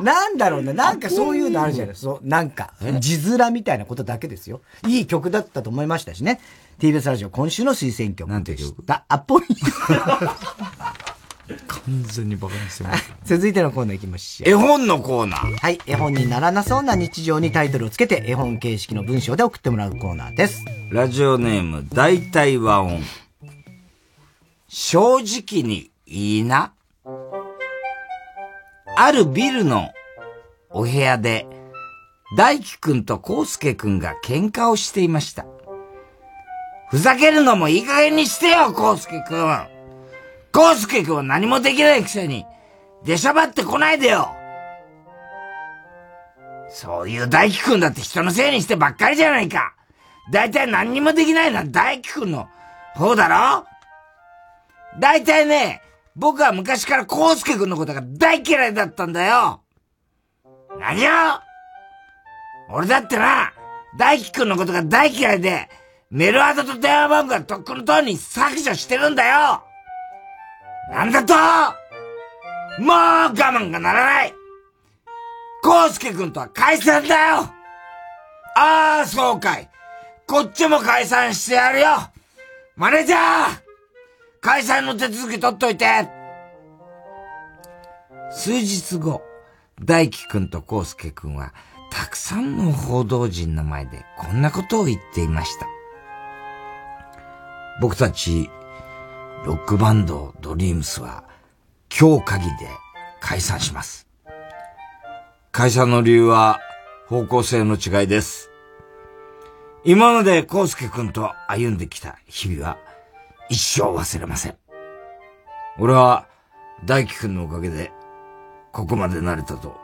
なんだろうね。なんかそういうのあるじゃないそう、なんか、字面みたいなことだけですよ。いい曲だったと思いましたしね。TBS ラジオ今週の推薦曲でした。アポンユー。完全に馬鹿にしてます。続いてのコーナー行きましょう。絵本のコーナー。はい。絵本にならなそうな日常にタイトルをつけて、絵本形式の文章で送ってもらうコーナーです。ラジオネーム、大体和音。正直にいいな。あるビルのお部屋で、大輝くんと康介くんが喧嘩をしていました。ふざけるのもいい加減にしてよ、康介くん。康介くんは何もできないくせに、出しゃばってこないでよ。そういう大輝くんだって人のせいにしてばっかりじゃないか。だいたい何にもできないのは大輝くんの方だろだいたいね、僕は昔から康介くんのことが大嫌いだったんだよ。何よ俺だってな、大輝くんのことが大嫌いで、メールアドと電話番号がとっくのとおりに削除してるんだよなんだと！もう我慢がならない！康介くんとは解散だよ！ああ、そうかい。こっちも解散してやるよ！マネージャー！解散の手続き取っといて！数日後、大輝くんと康介くんは、たくさんの報道陣の前でこんなことを言っていました。僕たち、ロックバンドドリームスは、今日限りで解散します。解散の理由は、方向性の違いです。今まで康介くんと歩んできた日々は、一生忘れません。俺は、大輝くんのおかげで、ここまでなれたと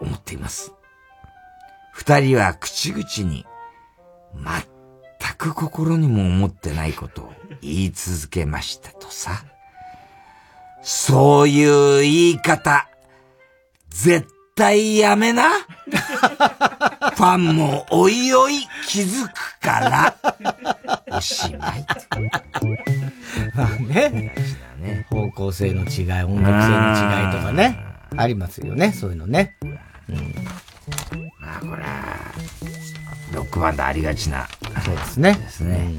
思っています。二人は口々に、く心にも思ってないことを言い続けましたとさ。そういう言い方、絶対やめな。ファンもおいおい気づくから。おしまい。まあね。方向性の違い、音楽性の違いとかね。ありますよね、そういうのね。うん。まあこれは、ロックバンドありがちな。そうですね。ですね。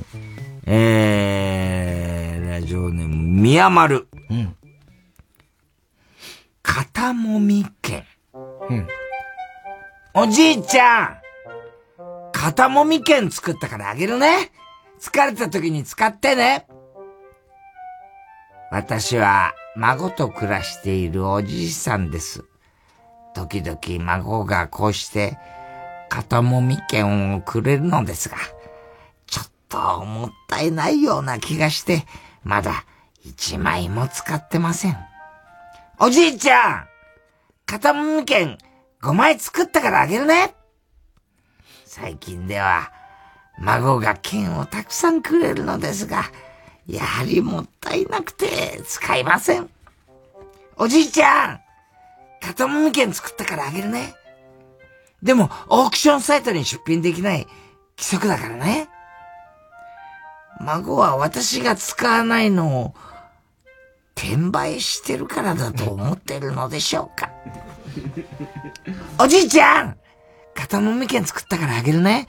えー、ラジオネーム、宮丸。うん。肩もみ券。うん。おじいちゃん肩もみ券作ったからあげるね。疲れた時に使ってね。私は孫と暮らしているおじいさんです。時々孫がこうして肩もみ券をくれるのですが、ともったいないような気がして、まだ一枚も使ってません。おじいちゃん肩もみ券5枚作ったからあげるね最近では、孫が券をたくさんくれるのですが、やはりもったいなくて使いません。おじいちゃん肩もみ券作ったからあげるね。でも、オークションサイトに出品できない規則だからね。孫は私が使わないのを転売してるからだと思ってるのでしょうか？おじいちゃん肩もみ券作ったからあげるね。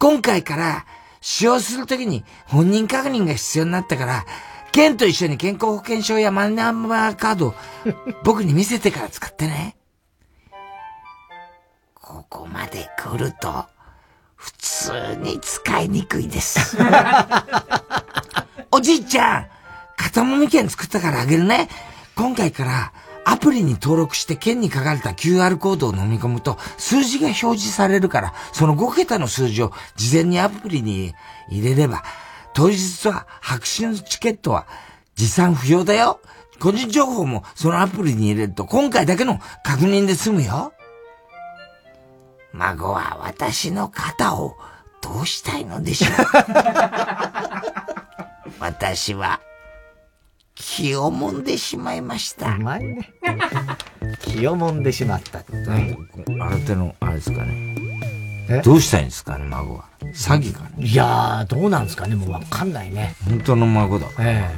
今回から使用するときに本人確認が必要になったから、券と一緒に健康保険証やマイナンバーカードを 僕に見せてから使ってね。ここまで来ると、普通に使いにくいです。おじいちゃん肩もみ券作ったからあげるね。今回からアプリに登録して券に書かれた QR コードを飲み込むと数字が表示されるから、その5桁の数字を事前にアプリに入れれば、当日は白紙のチケットは持参不要だよ。個人情報もそのアプリに入れると今回だけの確認で済むよ。孫は私の肩をどうしたいのでしょう？私は気をもんでしまいました。うまいね。気をもんでしまった。新手の、あれですかね。どうしたいんですかね、孫は？詐欺かね？いやー、どうなんですかね、もうわかんないね。本当の孫だから。え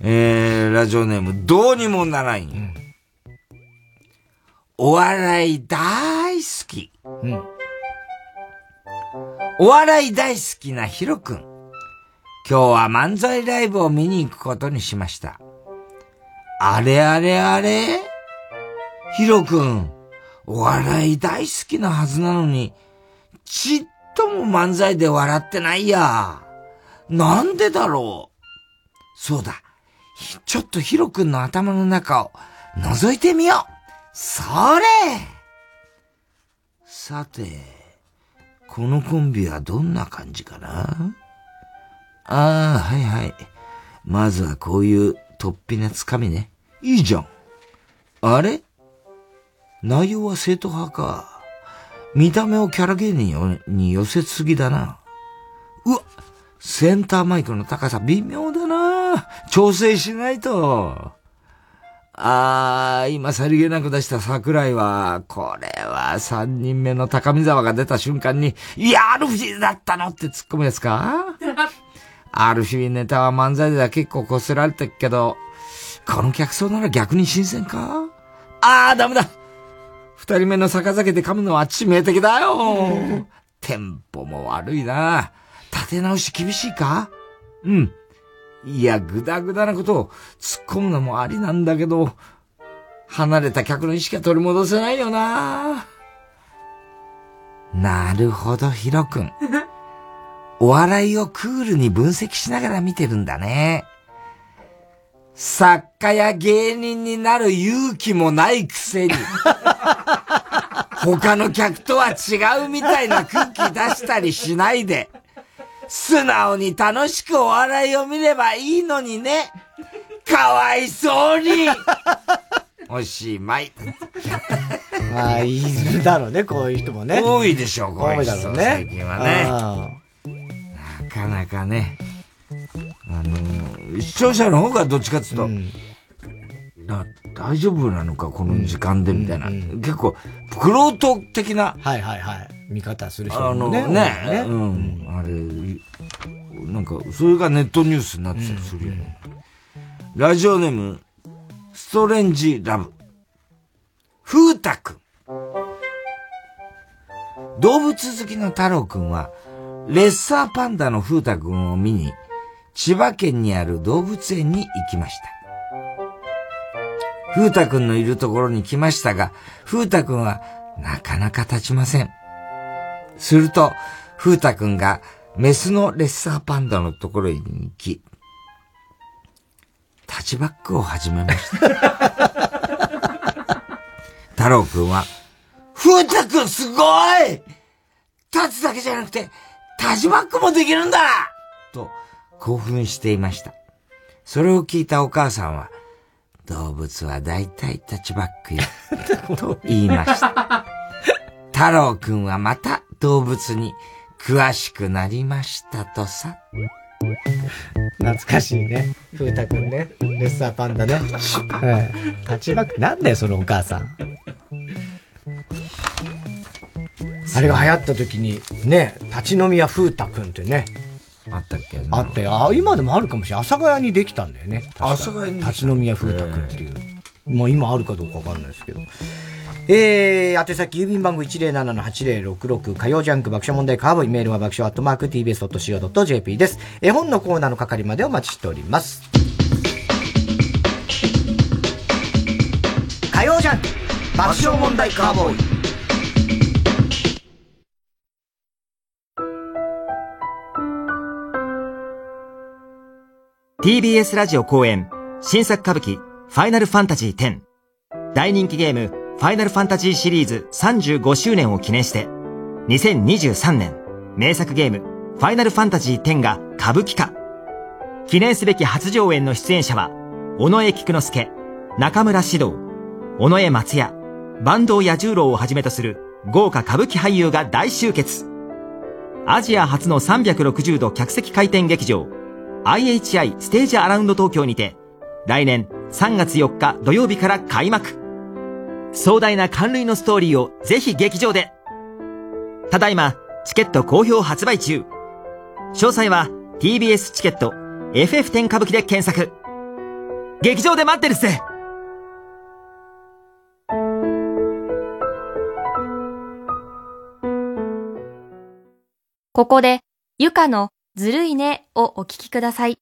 えー、ラジオネーム、どうにもならんよ。お笑い大好き。うん。お笑い大好きなヒロ君。今日は漫才ライブを見に行くことにしました。あれあれあれ？ヒロ君、お笑い大好きなはずなのに、ちっとも漫才で笑ってないや。なんでだろう？そうだ。ちょっとヒロ君の頭の中を覗いてみよう。それさて、このコンビはどんな感じかな？ああ、はいはい。まずはこういう突飛なつかみね。いいじゃん。あれ？内容は正統派か。見た目をキャラ芸人に寄せすぎだな。うわセンターマイクの高さ微妙だな。調整しないと。あー、今さりげなく出した桜井は、これは三人目の高見沢が出た瞬間に、いや、アルフィーだったのって突っ込むやつか？アルフィーネタは漫才では結構こすられてるけど、この客層なら逆に新鮮か？あー、ダメだ！二人目の逆酒で噛むのは致命的だよ！テンポも悪いな。立て直し厳しいか？うん。いや、ぐだぐだなことを突っ込むのもありなんだけど、離れた客の意識は取り戻せないよななるほど、ヒロ君。お笑いをクールに分析しながら見てるんだね。作家や芸人になる勇気もないくせに、他の客とは違うみたいな空気出したりしないで、素直に楽しくお笑いを見ればいいのにね。かわいそうに おしまい。まあ、いるだろうね、こういう人もね。多いでしょう、こういう人。多いだろうね。最近はね。なかなかね。あの、視聴者の方がどっちかっていうと、うん、大丈夫なのか、この時間で、みたいな。結構、クロート的な。はいはいはい。見方する人もね。あのね、ねうん。あれ、なんか、それがネットニュースになってたりするよね。ラジオネーム、ストレンジラブ。風太くん。動物好きの太郎くんは、レッサーパンダの風太くんを見に、千葉県にある動物園に行きました。風太くんのいるところに来ましたが、風太くんはなかなか立ちません。すると、風太くんがメスのレッサーパンダのところに行き、タッチバックを始めました。太郎くんは、風太くんすごい立つだけじゃなくて、タッチバックもできるんだと興奮していました。それを聞いたお母さんは、動物は大体タッチバックよ、と言いました。太郎くんはまた動物に詳しくなりましたとさ。懐かしいね。風太くんね。レッサーパンダね。はい。立ちバック、なんだよ、そのお母さん。あれが流行った時に、ね、立ち飲み屋風太くんってね。あったっけあったよ。あ、今でもあるかもしれない。阿佐ヶ谷にできたんだよね。阿佐ヶ谷に立ち飲み屋風太くんっていう。まあ今あるかどうかわかんないですけど。えー、宛先郵便番号107-8066火曜ジャンク爆笑問題カーボイメールは爆笑アットマーク tbs.co.jp です。絵本のコーナーの係までお待ちしております。火曜ジャンク爆笑問題カーボーイ TBS ラジオ公演新作歌舞伎ファイナルファンタジー10大人気ゲームファイナルファンタジーシリーズ35周年を記念して2023年名作ゲームファイナルファンタジー10が歌舞伎化記念すべき初上演の出演者は尾上菊之助、中村獅童、尾上松也、坂東彌十郎をはじめとする豪華歌舞伎俳優が大集結。アジア初の360度客席回転劇場、IHI ステージアラウンド東京にて、来年3月4日土曜日から開幕。壮大な関類のストーリーをぜひ劇場で。ただいま、チケット好評発売中。詳細は TBS チケット FF10 歌舞伎で検索。劇場で待ってるっすここで、ゆかのずるいねをお聞きください。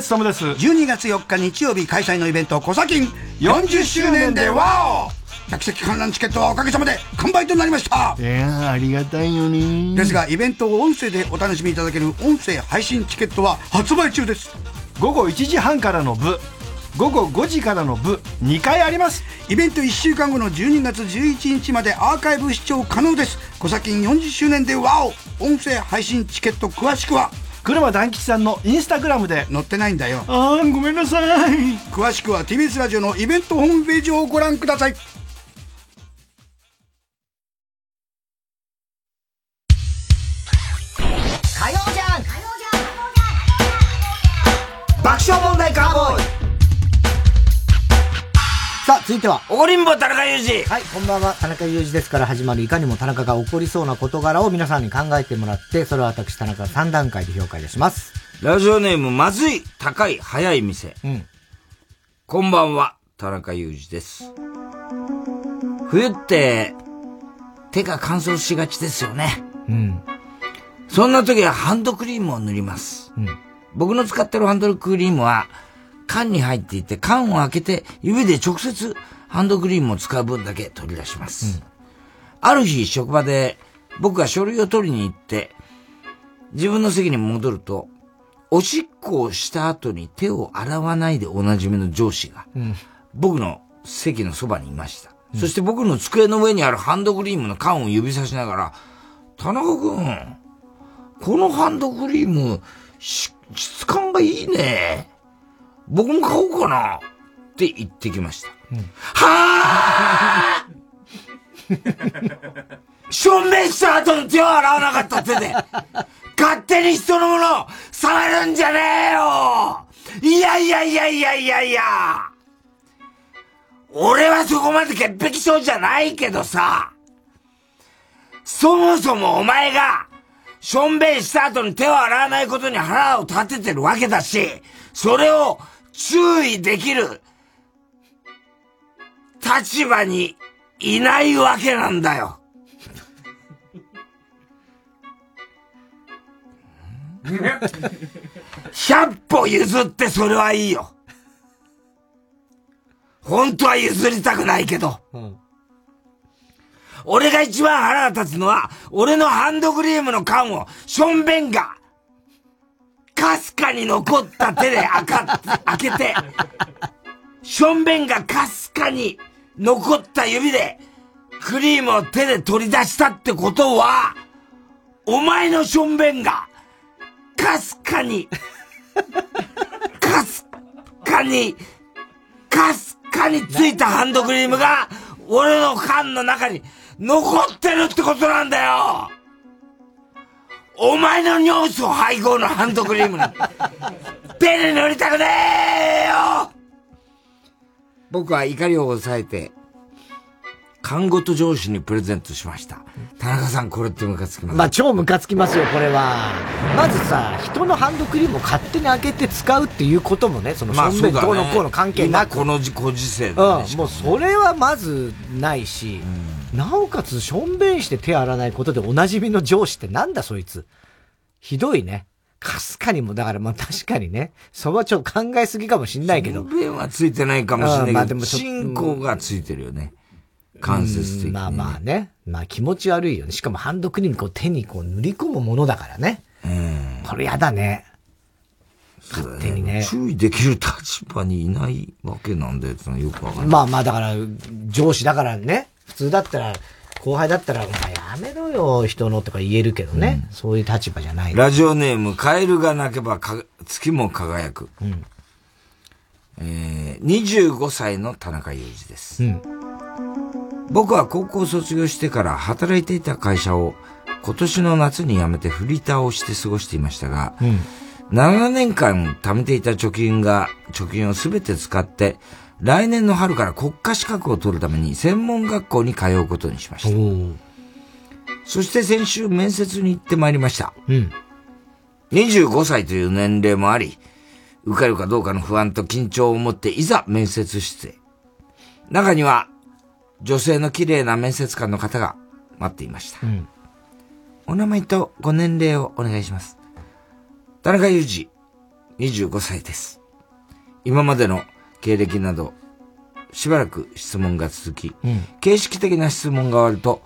です。関根勤です。12月4日日曜日開催のイベント、小崎40周年でワオ客席観覧チケットはおかげさまで完売となりましたいやありがたいよねですが、イベントを音声でお楽しみいただける音声配信チケットは発売中です。午後1時半からの部午後5時からの部2回ありますイベント1週間後の12月11日までアーカイブ視聴可能です。小崎40周年でワオ音声配信チケット詳しくは車団吉さんのインスタグラムで載ってないんだよ。あーごめんなさい詳しくは TBS ラジオのイベントホームページをご覧ください。続いては。怒りんぼ田中裕二はい、こんばんは。田中裕二ですから始まるいかにも田中が起こりそうな事柄を皆さんに考えてもらって、それを私田中が3段階で評価いたします。ラジオネーム、まずい、高い、早い店。うん。こんばんは、田中裕二です。冬って、手が乾燥しがちですよね。うん。そんな時はハンドクリームを塗ります。うん。僕の使ってるハンドクリームは、缶に入っていて、缶を開けて、指で直接ハンドクリームを使う分だけ取り出します。ある日、職場で、僕が書類を取りに行って、自分の席に戻ると、おしっこをした後に手を洗わないでおなじみの上司が、うん。僕の席のそばにいました。そして僕の机の上にあるハンドクリームの缶を指さしながら、田中君、このハンドクリーム、し質感がいいね。僕も買おうかな。って言ってきました。はぁしょんべんした後に手を洗わなかった手で、勝手に人のものを触るんじゃねえよ。いやいやいやいやいやいや。俺はそこまで潔癖症じゃないけどさ、そもそもお前が、しょんべんした後に手を洗わないことに腹を立ててるわけだし、それを注意できる立場にいないわけなんだよ。100歩譲ってそれはいいよ。本当は譲りたくないけど。俺が一番腹が立つのは、俺のハンドクリームの缶を、しょんべんが、かすかに残った手で開か、開けて、しょんべんがかすかに残った指で、クリームを手で取り出したってことは、お前のしょんべんが、かかすかに、かすかに、かすかについたハンドクリームが、俺の缶の中に残ってるってことなんだよ。お前の尿素配合のハンドクリームに、手に塗りたくねえよ。僕は怒りを抑えて、看護と上司にプレゼントしました。田中さん、これってムカつきます？まあ、超ムカつきますよ、これは。まずさ、人のハンドクリームを勝手に開けて使うっていうこともね、その、まあ、正面どうのこうの関係なく。このご時世で、ね、うん、もうそれはまずないし、うん、なおかつ、しょんべんして手洗わないことでおなじみの上司ってなんだそいつ。ひどいね。かすかにも、だからまあ確かにね、そこはちょっと考えすぎかもしんないけど。しょんべんはついてないかもしれないけど、まあでも進行がついてるよね。間接的まあまあね。まあ気持ち悪いよね。しかもハンドクリームこう手にこう塗り込むものだからね。うん。これやだね。勝手にね。注意できる立場にいないわけなんだよってよくわかんない。まあまあだから、上司だからね。普通だったら、後輩だったら、お前やめろよ、人のとか言えるけどね。うん、そういう立場じゃない。ラジオネーム、カエルが鳴けばか月も輝く。うん、えー、25歳の田中裕二です。うん、僕は高校卒業してから働いていた会社を今年の夏に辞めてフリーターをして過ごしていましたが、うん、7年間貯めていた貯金が、貯金をすべて使って、来年の春から国家資格を取るために専門学校に通うことにしました。そして先週面接に行ってまいりました。うん、25歳という年齢もあり、受かるかどうかの不安と緊張を持っていざ面接室へ。中には女性の綺麗な面接官の方が待っていました。うん、お名前とご年齢をお願いします。田中裕二、25歳です。今までの経歴など、しばらく質問が続き、うん、形式的な質問が終わると、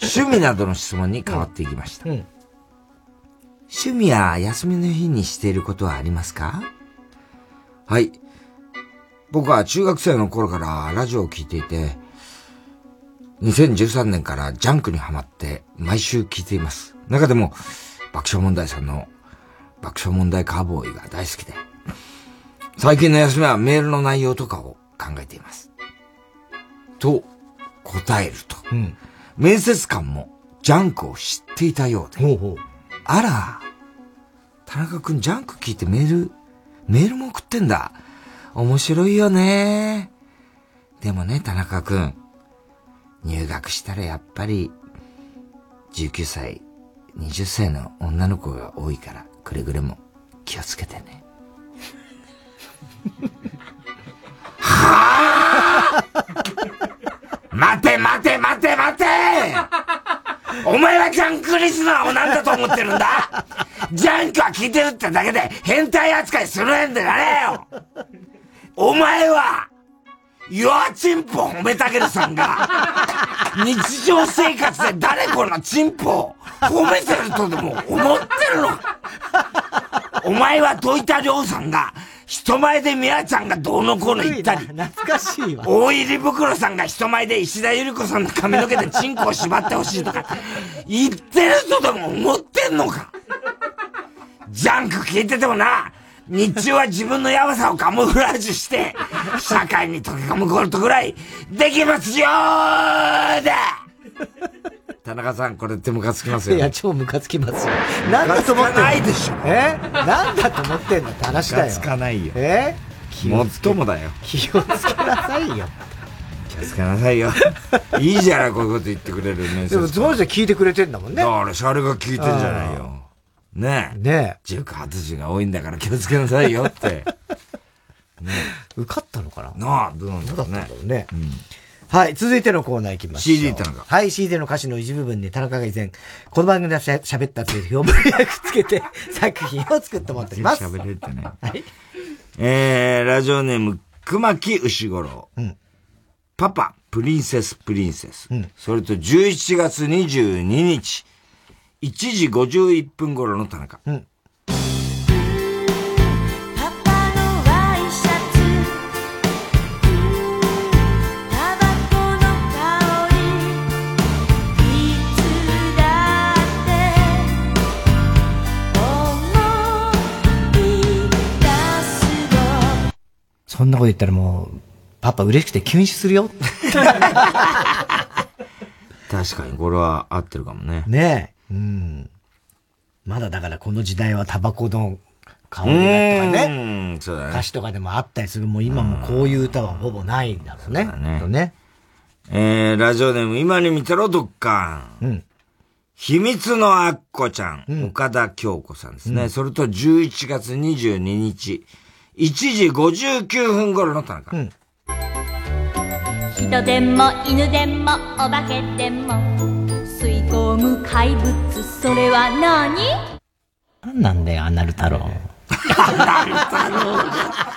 趣味などの質問に変わっていきました。うんうん、趣味や休みの日にしていることはありますか？はい。僕は中学生の頃からラジオを聞いていて、2013年からジャンクにハマって毎週聞いています。中でも爆笑問題さんの爆笑問題カーボーイが大好きで、最近の休みはメールの内容とかを考えています。と、答えると。うん、面接官もジャンクを知っていたようで。ほうほうあら、田中くんジャンク聞いてメール、メールも送ってんだ。面白いよね。でもね、田中くん。入学したらやっぱり、19歳、20歳の女の子が多いから、くれぐれも気をつけてね。はあ待て待て待て待て！お前はジャンクリスナーを何だと思ってるんだ？ジャンクは聞いてるってだけで変態扱いするんでなれよ！お前は、ヨアチンポ褒めたけるさんが、日常生活で誰このチンポを褒めてるとでも思ってるのお前は土井田亮さんが、人前で宮ちゃんがどうのこうの言ったり、懐かしいわ。大入袋さんが人前で石田ゆり子さんの髪の毛でチンコを縛ってほしいとか、言ってるとでも思ってんのかジャンク聞いててもな、日中は自分のヤバさをカモフラージュして、社会に溶け込むことぐらい、できますよーだ田中さん、これってムカつきますよ、いや、超ムカつきますよ。なんだと思ってんの？ないでしょ。え？なんだと思ってんの？って話だよ。ムカつかないよ。え？もっともだよ。気をつけなさいよ。気をつけなさいよ。いいじゃない、こういうこと言ってくれる面接でも、その人聞いてくれてんだもんね。だから、シャレが聞いてんじゃないよ。ねえ。ねえ。塾発字が多いんだから気をつけなさいよって。ね受かったのかな？なあ、どうなんだろうね。うね。うんはい、続いてのコーナー行きましょう。CD 田中。はい、CD の歌詞の一部分に田中が以前、この番組でしゃ喋ったという表文をつけて 作品を作ってもらっております。喋れてね。はい。えー、ラジオネーム、熊木牛五郎。うん。パパ、プリンセスプリンセス。うん。それと11月22日、1時51分頃の田中。うんそんなこと言ったらもう、パパ嬉しくて禁止するよ。確かにこれは合ってるかもね。ねうん。まだだからこの時代はタバコの香りがとかね。そうだね。歌詞とかでもあったりする。もう今もこういう歌はほぼないんだろうね。そうね。ねえー、ラジオネーム、今に見てろ、どっか。うん。秘密のアッコちゃん、うん、岡田京子さんですね。うん、それと11月22日、1時59分頃の田中。うん、人でも犬でもお化けでも吸い込む怪物それは何？何なんだよアナル太郎。アナル太郎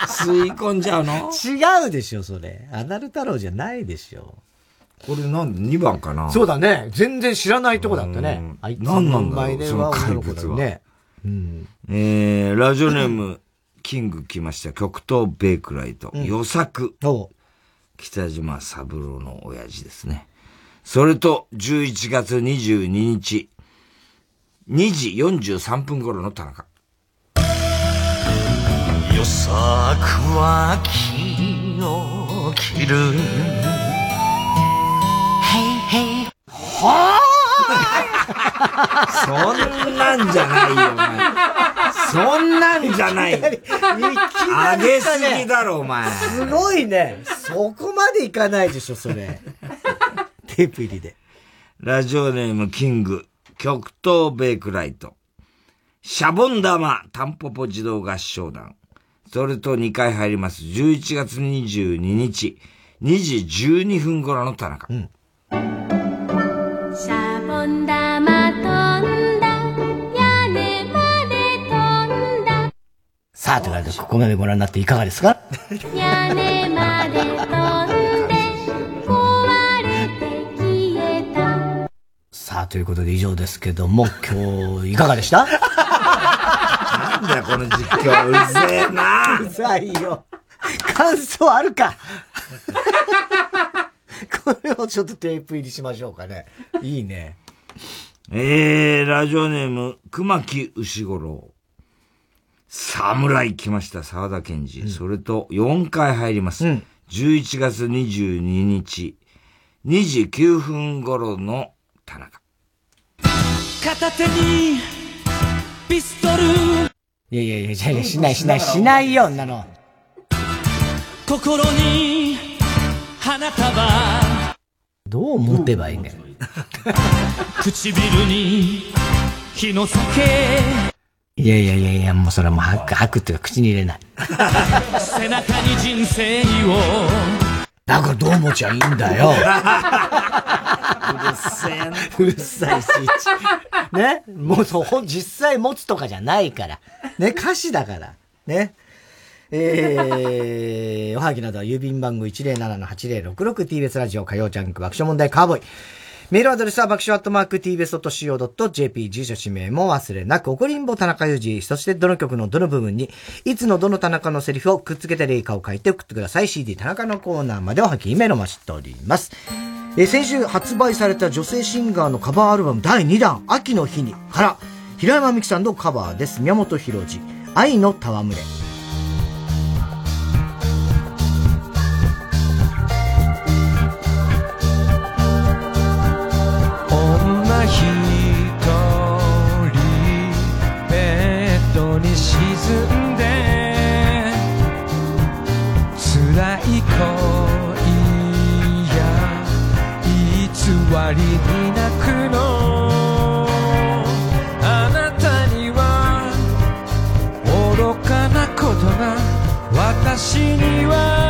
吸い込んじゃうの？違うでしょそれ。アナル太郎じゃないでしょ。これなんで2番かな？そうだね。全然知らないとこだったね。あいつ何なんだろうその怪物は。ね、うん、えー、ラジオネームキング来ました。極東ベイクライト。うん、予作。北島三郎の親父ですね。それと、11月22日、2時43分頃の田中。予作は気を切る。へいへい。はそんなんじゃないよ、お前。そんなんじゃない。あげすぎだろ、お前。すごいね。そこまでいかないでしょ、それ。テープ入りで。ラジオネームキング、極東ベイクライト。シャボン玉、タンポポ自動合唱団。それと2回入ります。11月22日、2時12分頃の田中。うん。シャボン玉飛んだ、屋根まで飛んだ。さあ、ということで、ここまでご覧になっていかがですか？屋根までということで以上ですけども、今日、いかがでした？なんだよ、この実況。うぜえな。うざいよ。感想あるか？これをちょっとテープ入りしましょうかね。いいね。えー、ラジオネーム、熊木牛五郎。侍来ました、沢田健二、うん、それと4回入ります。うん、11月22日、2時9分頃の田中。片手に、ピストル。いやいやいや、じゃしないしない、しないよ、んなの。心に、花束どう持てばいいね唇に日の酒いやいやいやいや、もうそれはもう吐く、吐くっていうか口に入れない。背中に人生を。だからどう持ちゃいいんだよ。うるせえうるさいし。ね？もうそう、実際持つとかじゃないから。ね歌詞だから。ね。えー、おはぎなどは郵便番号 107-8066TBS ラジオ火曜ジャンク爆笑問題カーボーイ。メールアドレスは爆笑アットマーク tbs.co.jp 住所氏名も忘れなく、怒りんぼ田中裕二、そしてどの曲のどの部分に、いつのどの田中のセリフをくっつけて霊歌を書いて送ってください。CD 田中のコーナーまでおはぎメールを待ちしております。えー、先週発売された女性シンガーのカバーアルバム第2弾、秋の日にから、平山美樹さんのカバーです。宮本浩次、愛の戯れ。沈むりに泣くの。あなたには愚かなことが私には。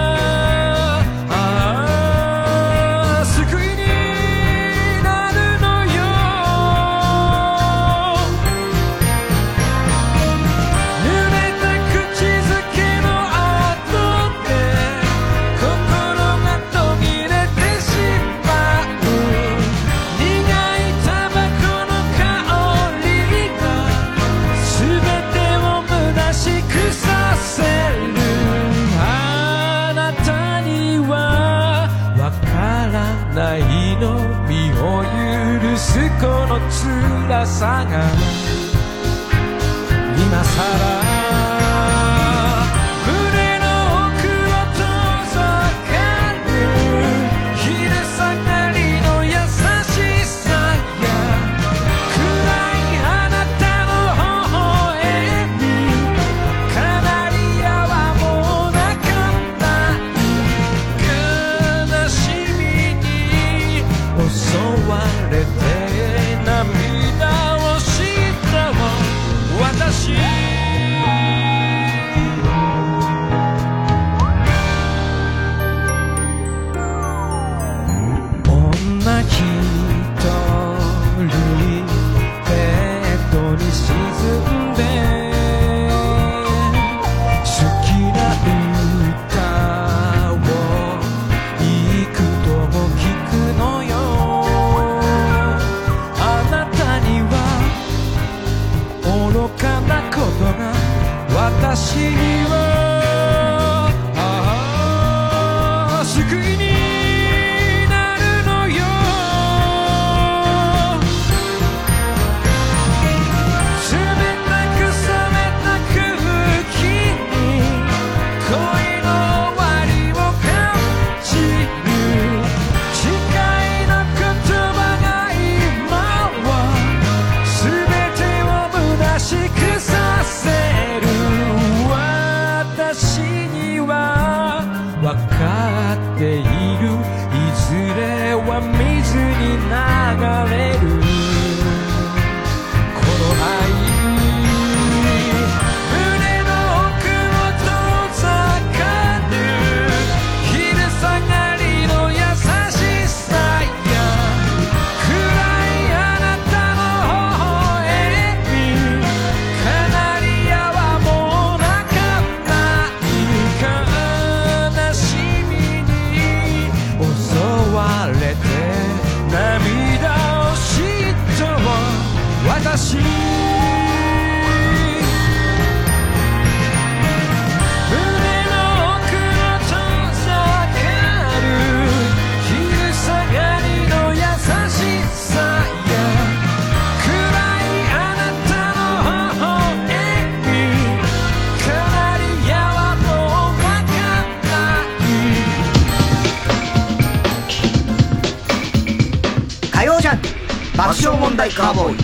カーボーイ。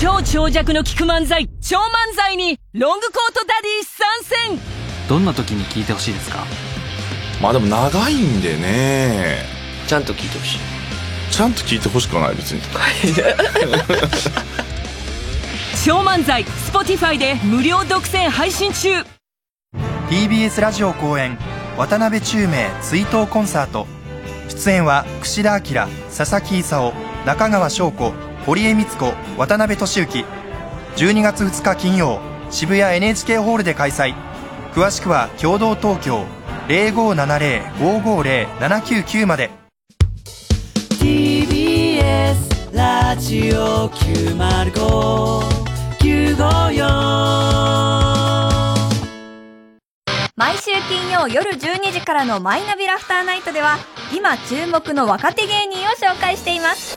超長尺の聞く漫才超漫才にロングコートダディ参戦。どんな時に聞いてほしいですか？まあでも長いんでね。ちゃんと聞いてほしい。ちゃんと聞いてほしくはない別に。超漫才 Spotify で無料独占配信中。TBS ラジオ公演渡辺宙明追悼コンサート出演は櫛田明佐々木功中川翔子堀江光子渡辺俊之。12月2日金曜渋谷 NHK ホールで開催。詳しくは共同東京0570-550-799まで。TBS ラジオ905954金曜夜12時からのマイナビラフターナイトでは今注目の若手芸人を紹介しています。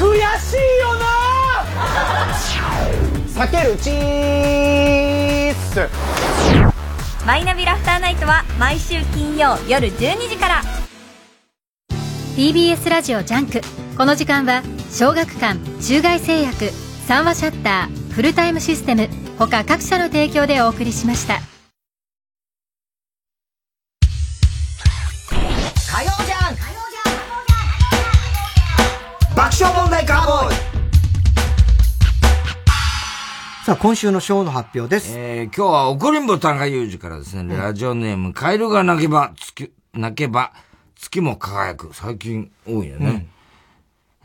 悔しいよな！避けるチースマイナビラフターナイトは毎週金曜夜12時から。TBS ラジオジャンク。この時間は小学館中外製薬三和シャッターフルタイムシステム他各社の提供でお送りしました爆笑問題カーボーイさあ、今週のショーの発表です。えー、今日は怒りんぼ高裕二からですね、ラジオネーム、カエルが泣けば、月、泣けば、月も輝く。最近多いよね。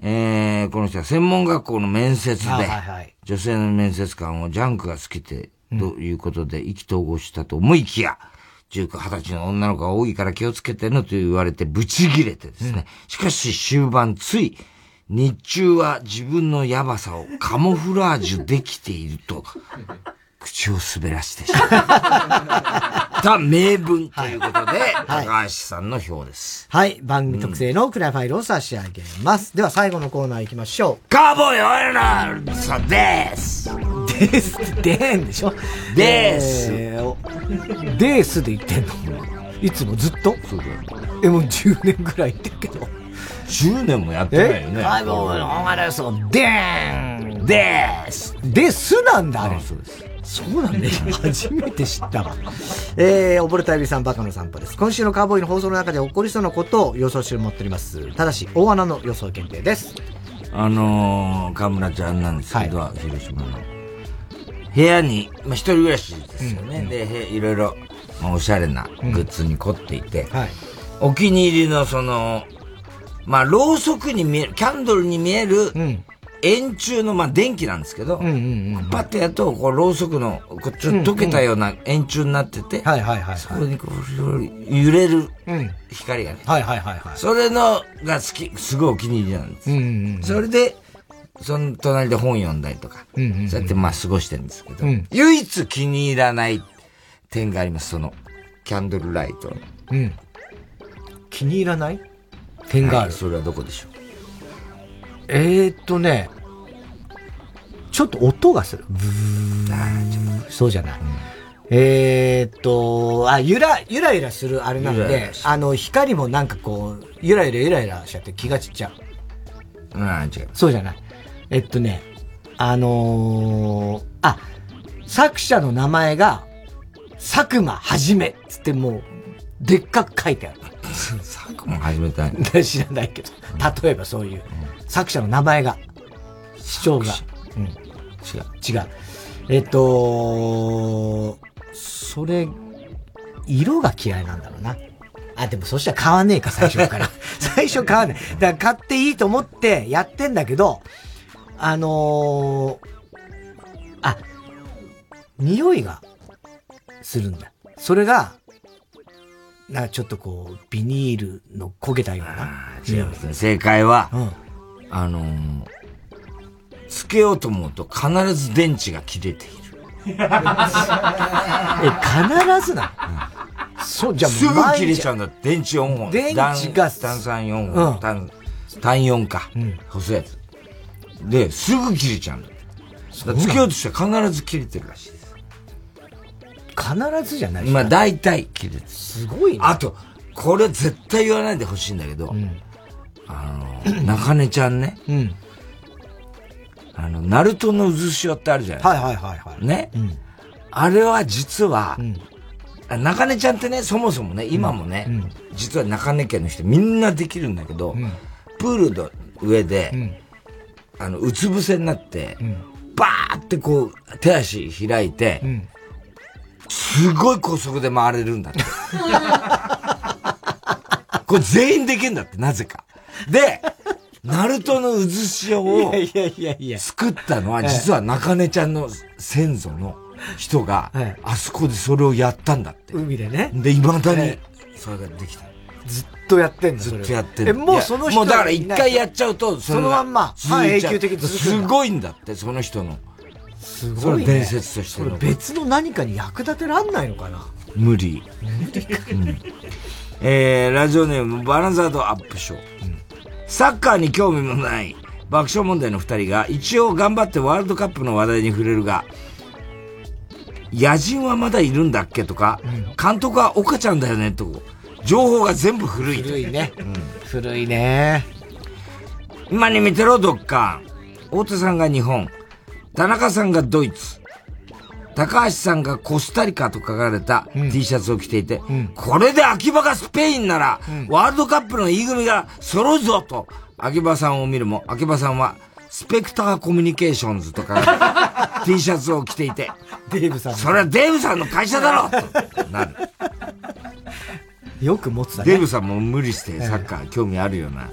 えー、この人は専門学校の面接で、あはいはい女性の面接官をジャンクが好きで、ということで意気投合したと思いきや、19、20歳の女の子が多いから気をつけてねと言われてブチギレてですね。しかし終盤つい、日中は自分のヤバさをカモフラージュできていると、口を滑らしてしまった 名文ということで、高橋さんの表です。はい。番組特製のクラファイルを差し上げます。では最後のコーナー行きましょう。カーボーイオイラーさんですですって、でーんでしょでーおでーすで言ってんの？いつもずっと？え、もう10年ぐらい言ってるけど。10年もやってないよねえ？カーボーイオイラーそう、でーんですですなんだ、あれ。そうなんだよ。初めて知ったわ。えー、溺れたエビさんバカの散歩です。今週のカーボーイの放送の中で起こりそうなことを予想して持っております。ただし、大穴の予想限定です。あのー、河村ちゃんなんですけど、広島の。部屋に、まあ、一人暮らしですよね。で、いろいろ、まあ、おしゃれなグッズに凝っていて、お気に入りのその、まあ、ろうそくに見える、キャンドルに見える、円柱の、まあ、電気なんですけど、パッてやると、こう、ろうそくの、こうちょっと溶けたような円柱になってて、はいはいはい。そこにこう、揺れる光がね。はいはいはいはい。それのが好き、すごいお気に入りなんです。うんうんそれで、その隣で本読んだりとか、うんうんうんそうやってまあ過ごしてるんですけど、うん唯一気に入らない点があります、その、キャンドルライトの。うん。気に入らない点がある。はいそれはどこでしょう？えー、っとね、ちょっと音がする。ブーそうじゃない。えー、っと、あ、ゆら、ゆらゆらするあれなんであの、光もなんかこう、ゆらゆらゆらゆらしちゃって気が散っちゃう。うん、違う。そうじゃない。えっとね、あのー、あ、作者の名前が、佐久間はじめっつってもう、でっかく書いてある。佐久間はじめた 知らないけど、例えばそういう、作者の名前が、主張が。うん。違う。違う。えっと、それ、色が嫌いなんだろうな。あ、でもそしたら買わねえか、最初から。最初買わない。だから買っていいと思ってやってんだけど、あのー、あ、匂いがするんだ。それが、なんかちょっとこう、ビニールの焦げたような。違いますね。正解は、あのーつけようと思うと必ず電池が切れている。え、必ずなの、そう、じゃあすぐ切れちゃうんだ。電池4本。電池が単単酸4うん本。単、単4か。細いやつ。で、すぐ切れちゃうんだ。だつけようとしたら必ず切れてるらしい。必ずじゃないまあ大体切れてる。すごいね。あと、これ絶対言わないでほしいんだけど、あの、中根ちゃんね。あの、ナルトの渦潮ってあるじゃない。はいはいはいはい。ね。あれは実は、あ中根ちゃんってね、そもそもね、今もね、実は中根家の人みんなできるんだけど、プールの上で、あの、うつ伏せになって、バーってこう、手足開いて、すごい高速で回れるんだって。これ全員できるんだって、なぜか。で、ナルトの渦潮をいやいやいや作ったのは、実は中根ちゃんの先祖の人が、あそこでそれをやったんだって。海でね。で、未だにえ、それができた。ずっとやってんだずっとやってる。え、もうその人もうだから一回やっちゃうと、そのまんま、半永久的にすだごいんだって、その人の。すごい、ね。それ伝説としての別の何かに役立てらんないのかな無理。うんえー、ラジオネーム、バランザードアップショー。サッカーに興味もない爆笑問題の二人が一応頑張ってワールドカップの話題に触れるが、野人はまだいるんだっけとか、監督は岡ちゃんだよねと、情報が全部古い。古いね。古いね。今に見てろ、ドッカン。太田さんが日本、田中さんがドイツ、高橋さんがコスタリカと書かれた T シャツを着ていて、これで秋葉がスペインなら、ワールドカップの E 組が揃うぞと、秋葉さんを見るも、秋葉さんは、スペクターコミュニケーションズとか T シャツを着ていて、デーブさん。それはデーブさんの会社だろと。なる。よく持つだね。デーブさんも無理してサッカー興味あるような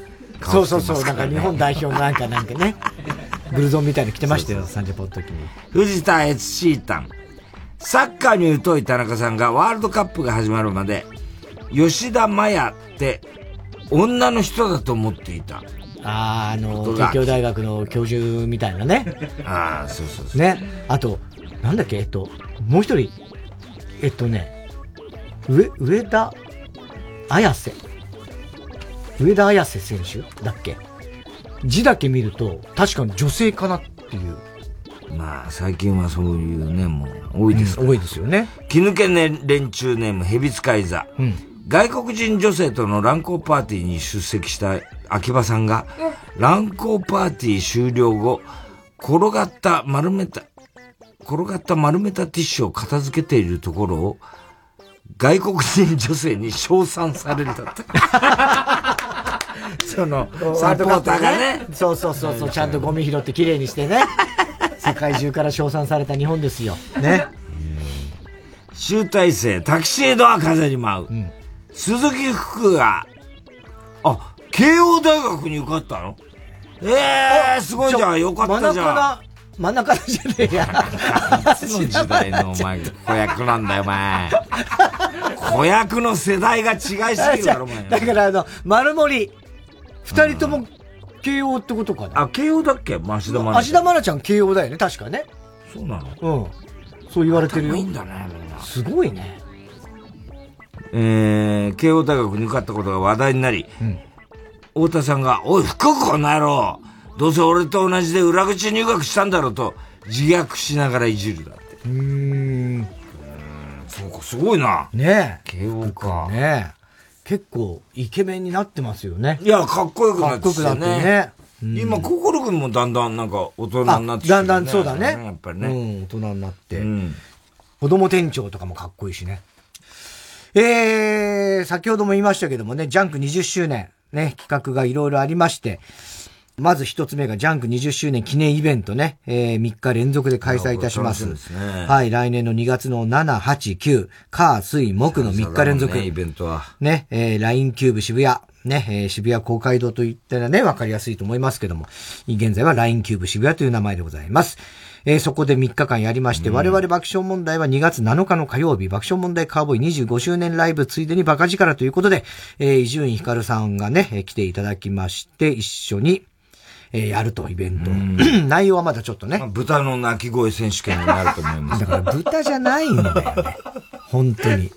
そうそうそう、なんか日本代表のなんかなんかね、ブルゾンみたいの着てましたよ、サンジャポの時に。藤田悦シータン。サッカーに疎い田中さんがワールドカップが始まるまで、吉田麻也って女の人だと思っていた。あー、あの、ことが帝京大学の教授みたいなね。ああ、そうそうそう。ね。あと、なんだっけ、えっと、もう一人、えっとね、上、上田綾瀬。上田綾瀬選手だっけ？字だけ見ると、確かに女性かなっていう。まあ、最近はそういうね、もう、多いですから、多いですよね。気抜けね連中ネーム、蛇使い座。うん。外国人女性との乱交パーティーに出席した秋葉さんが、乱交パーティー終了後、転がった丸めた、転がった丸めたティッシュを片付けているところを、外国人女性に称賛されるんだって。その、サポーターがね。そうそうそうそう、ちゃんとゴミ拾って綺麗にしてね。世界中から称賛された日本ですよ。ね。集大成、タキシードは風に舞う。うん、鈴木福が、あ、慶応大学に受かったの？ええー、すごいじゃん、よかったじゃん。真ん中じゃねえや。いつの時代のお前、子役なんだよ、お前。子役の世代が違いすぎるだろ、お前。だからあの、丸森、二人とも慶応ってことかな？あ、慶応だっけ？芦田愛菜。芦田愛菜ちゃん慶応だよね、確かね。そうなの？うん。そう言われてるよ。いいんだね、みんな。すごいね。えー、慶応大学に受かったことが話題になり、うん、太田さんが、おい、福岡この野郎どうせ俺と同じで裏口入学したんだろうと、自虐しながらいじるだって。うん。そうか、すごいな。ねえ。慶応か。ねえ。結構、イケメンになってますよね。いや、かっこよくなってきてね。ね。今、心くんもだんだんなんか大人になってきて、ね、だんだんそうだね。やっぱりね。うん、大人になって。うん、子供店長とかもかっこいいしね。えー、先ほども言いましたけどもね、ジャンク20周年、ね、企画がいろいろありまして、まず一つ目がジャンク20周年記念イベントね、えー、3日連続で開催いたします。すね、はい、来年の2月の7、8、9、火、水、木の3日連続。ね、イベントは。ね、えー、LINE キューブ渋谷。ね、えー、渋谷公会堂といったらね、わかりやすいと思いますけども、現在は LINE キューブ渋谷という名前でございます。えー、そこで3日間やりまして、うん、我々爆笑問題は2月7日の火曜日、爆笑問題カーボーイ25周年ライブついでにバカ力ということで、えー、伊集院光さんがね、来ていただきまして、一緒に、えー、やると、イベント。内容はまだちょっとね。豚の鳴き声選手権になると思います。だから豚じゃないんだよね。本当に。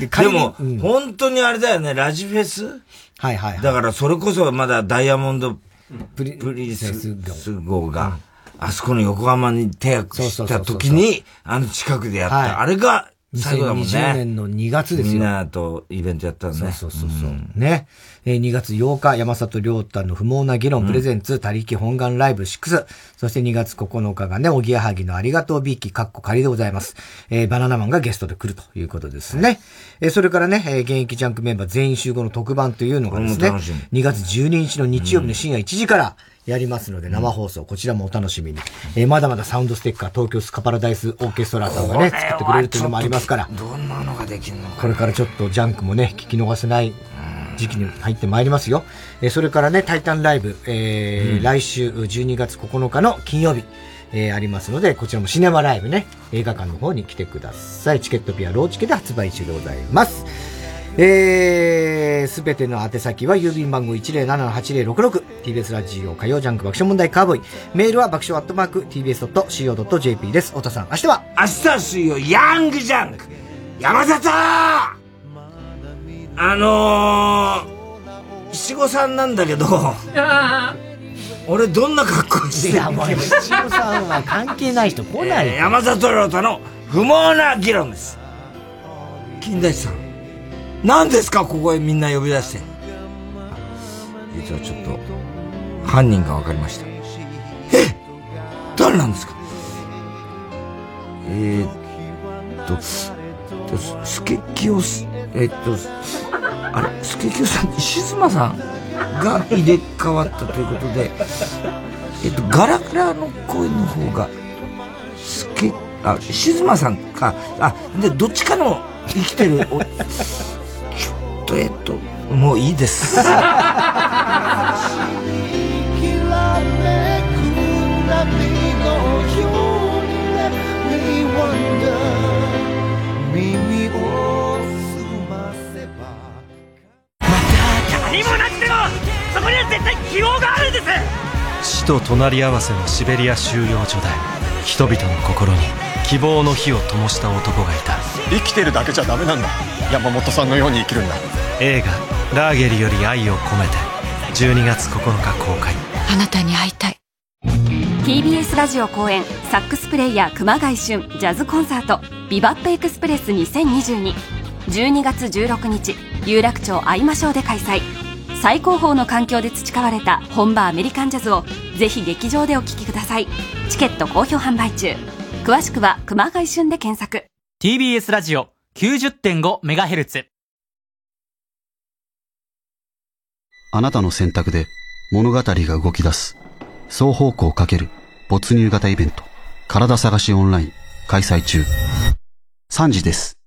ででも、うん、本当にあれだよね、ラジフェス？はいはい、はい、だからそれこそまだダイヤモンドプリプリセス号が、あそこの横浜に手をした時に、あの近くでやった。はい、あれが最後だもんね。2020年の2月ですよ。みんなとイベントやったのね。そうそうそう。うん、ね。えー、2月8日、山里亮太の不毛な議論プレゼンツ、他力本願ライブ6。そして2月9日がね、おぎやはぎのありがとうビーキ、カッコ仮でございます。えー、バナナマンがゲストで来るということですね。えー、それからね、えー、現役ジャンクメンバー全員集合の特番というのがですね、2月12日の日曜日の深夜1時から、やりますので、生放送、こちらもお楽しみに。えー、まだまだサウンドステッカー、東京スカパラダイスオーケストラさんがね、作ってくれるというのもありますから。どんなのができるのか。これからちょっとジャンクもね、聞き逃せない時期に入ってまいりますよ。えー、それからね、タイタンライブ、えー、うん、来週12月9日の金曜日。えー、ありますので、こちらもシネマライブね、映画館の方に来てください。チケットピアローチケで発売中でございます。えー、すべての宛先は郵便番号 107-8066TBS ラジオ火曜ジャンク爆笑問題カーボーイメールは爆笑アットマーク TBS.CO.JP です。太田さん明日は？明日は水曜ヤングジャンク。山里あのー、七五三なんだけど 俺どんな格好していやもう七五三は関係ない人来ない、えー、山里亮太の不毛な議論です。金田一さん何ですか？ここへみんな呼び出して。実はちょっと犯人が分かりました。え？誰なんですか？えー、っとスケキヨえー、っとあれ？スケキヨさん石妻さんが入れ替わったということでえっとガラガラの声の方がスケあ石妻さんか。あでどっちかの生きてるおとえっともういいです。死と隣り合わせのシベリア収容所で人々の心に希望の火を灯した男がいた生きてるだけじゃダメなんだ。山本さんのように生きるんだ。映画「ラーゲリより愛を込めて」12月9日公開。あなたに会いたい。TBS ラジオ公演サックスプレイヤー熊谷俊ジャズコンサート「ビバップエクスプレス2022」12月16日有楽町会いましょうで開催。最高峰の環境で培われた本場アメリカンジャズをぜひ劇場でお聴きください。チケット好評販売中。詳しくは熊谷旬で検索 TBS ラジオ 90.5MHz あなたの選択で物語が動き出す。双方向かける没入型イベント。体探しオンライン開催中。3時です。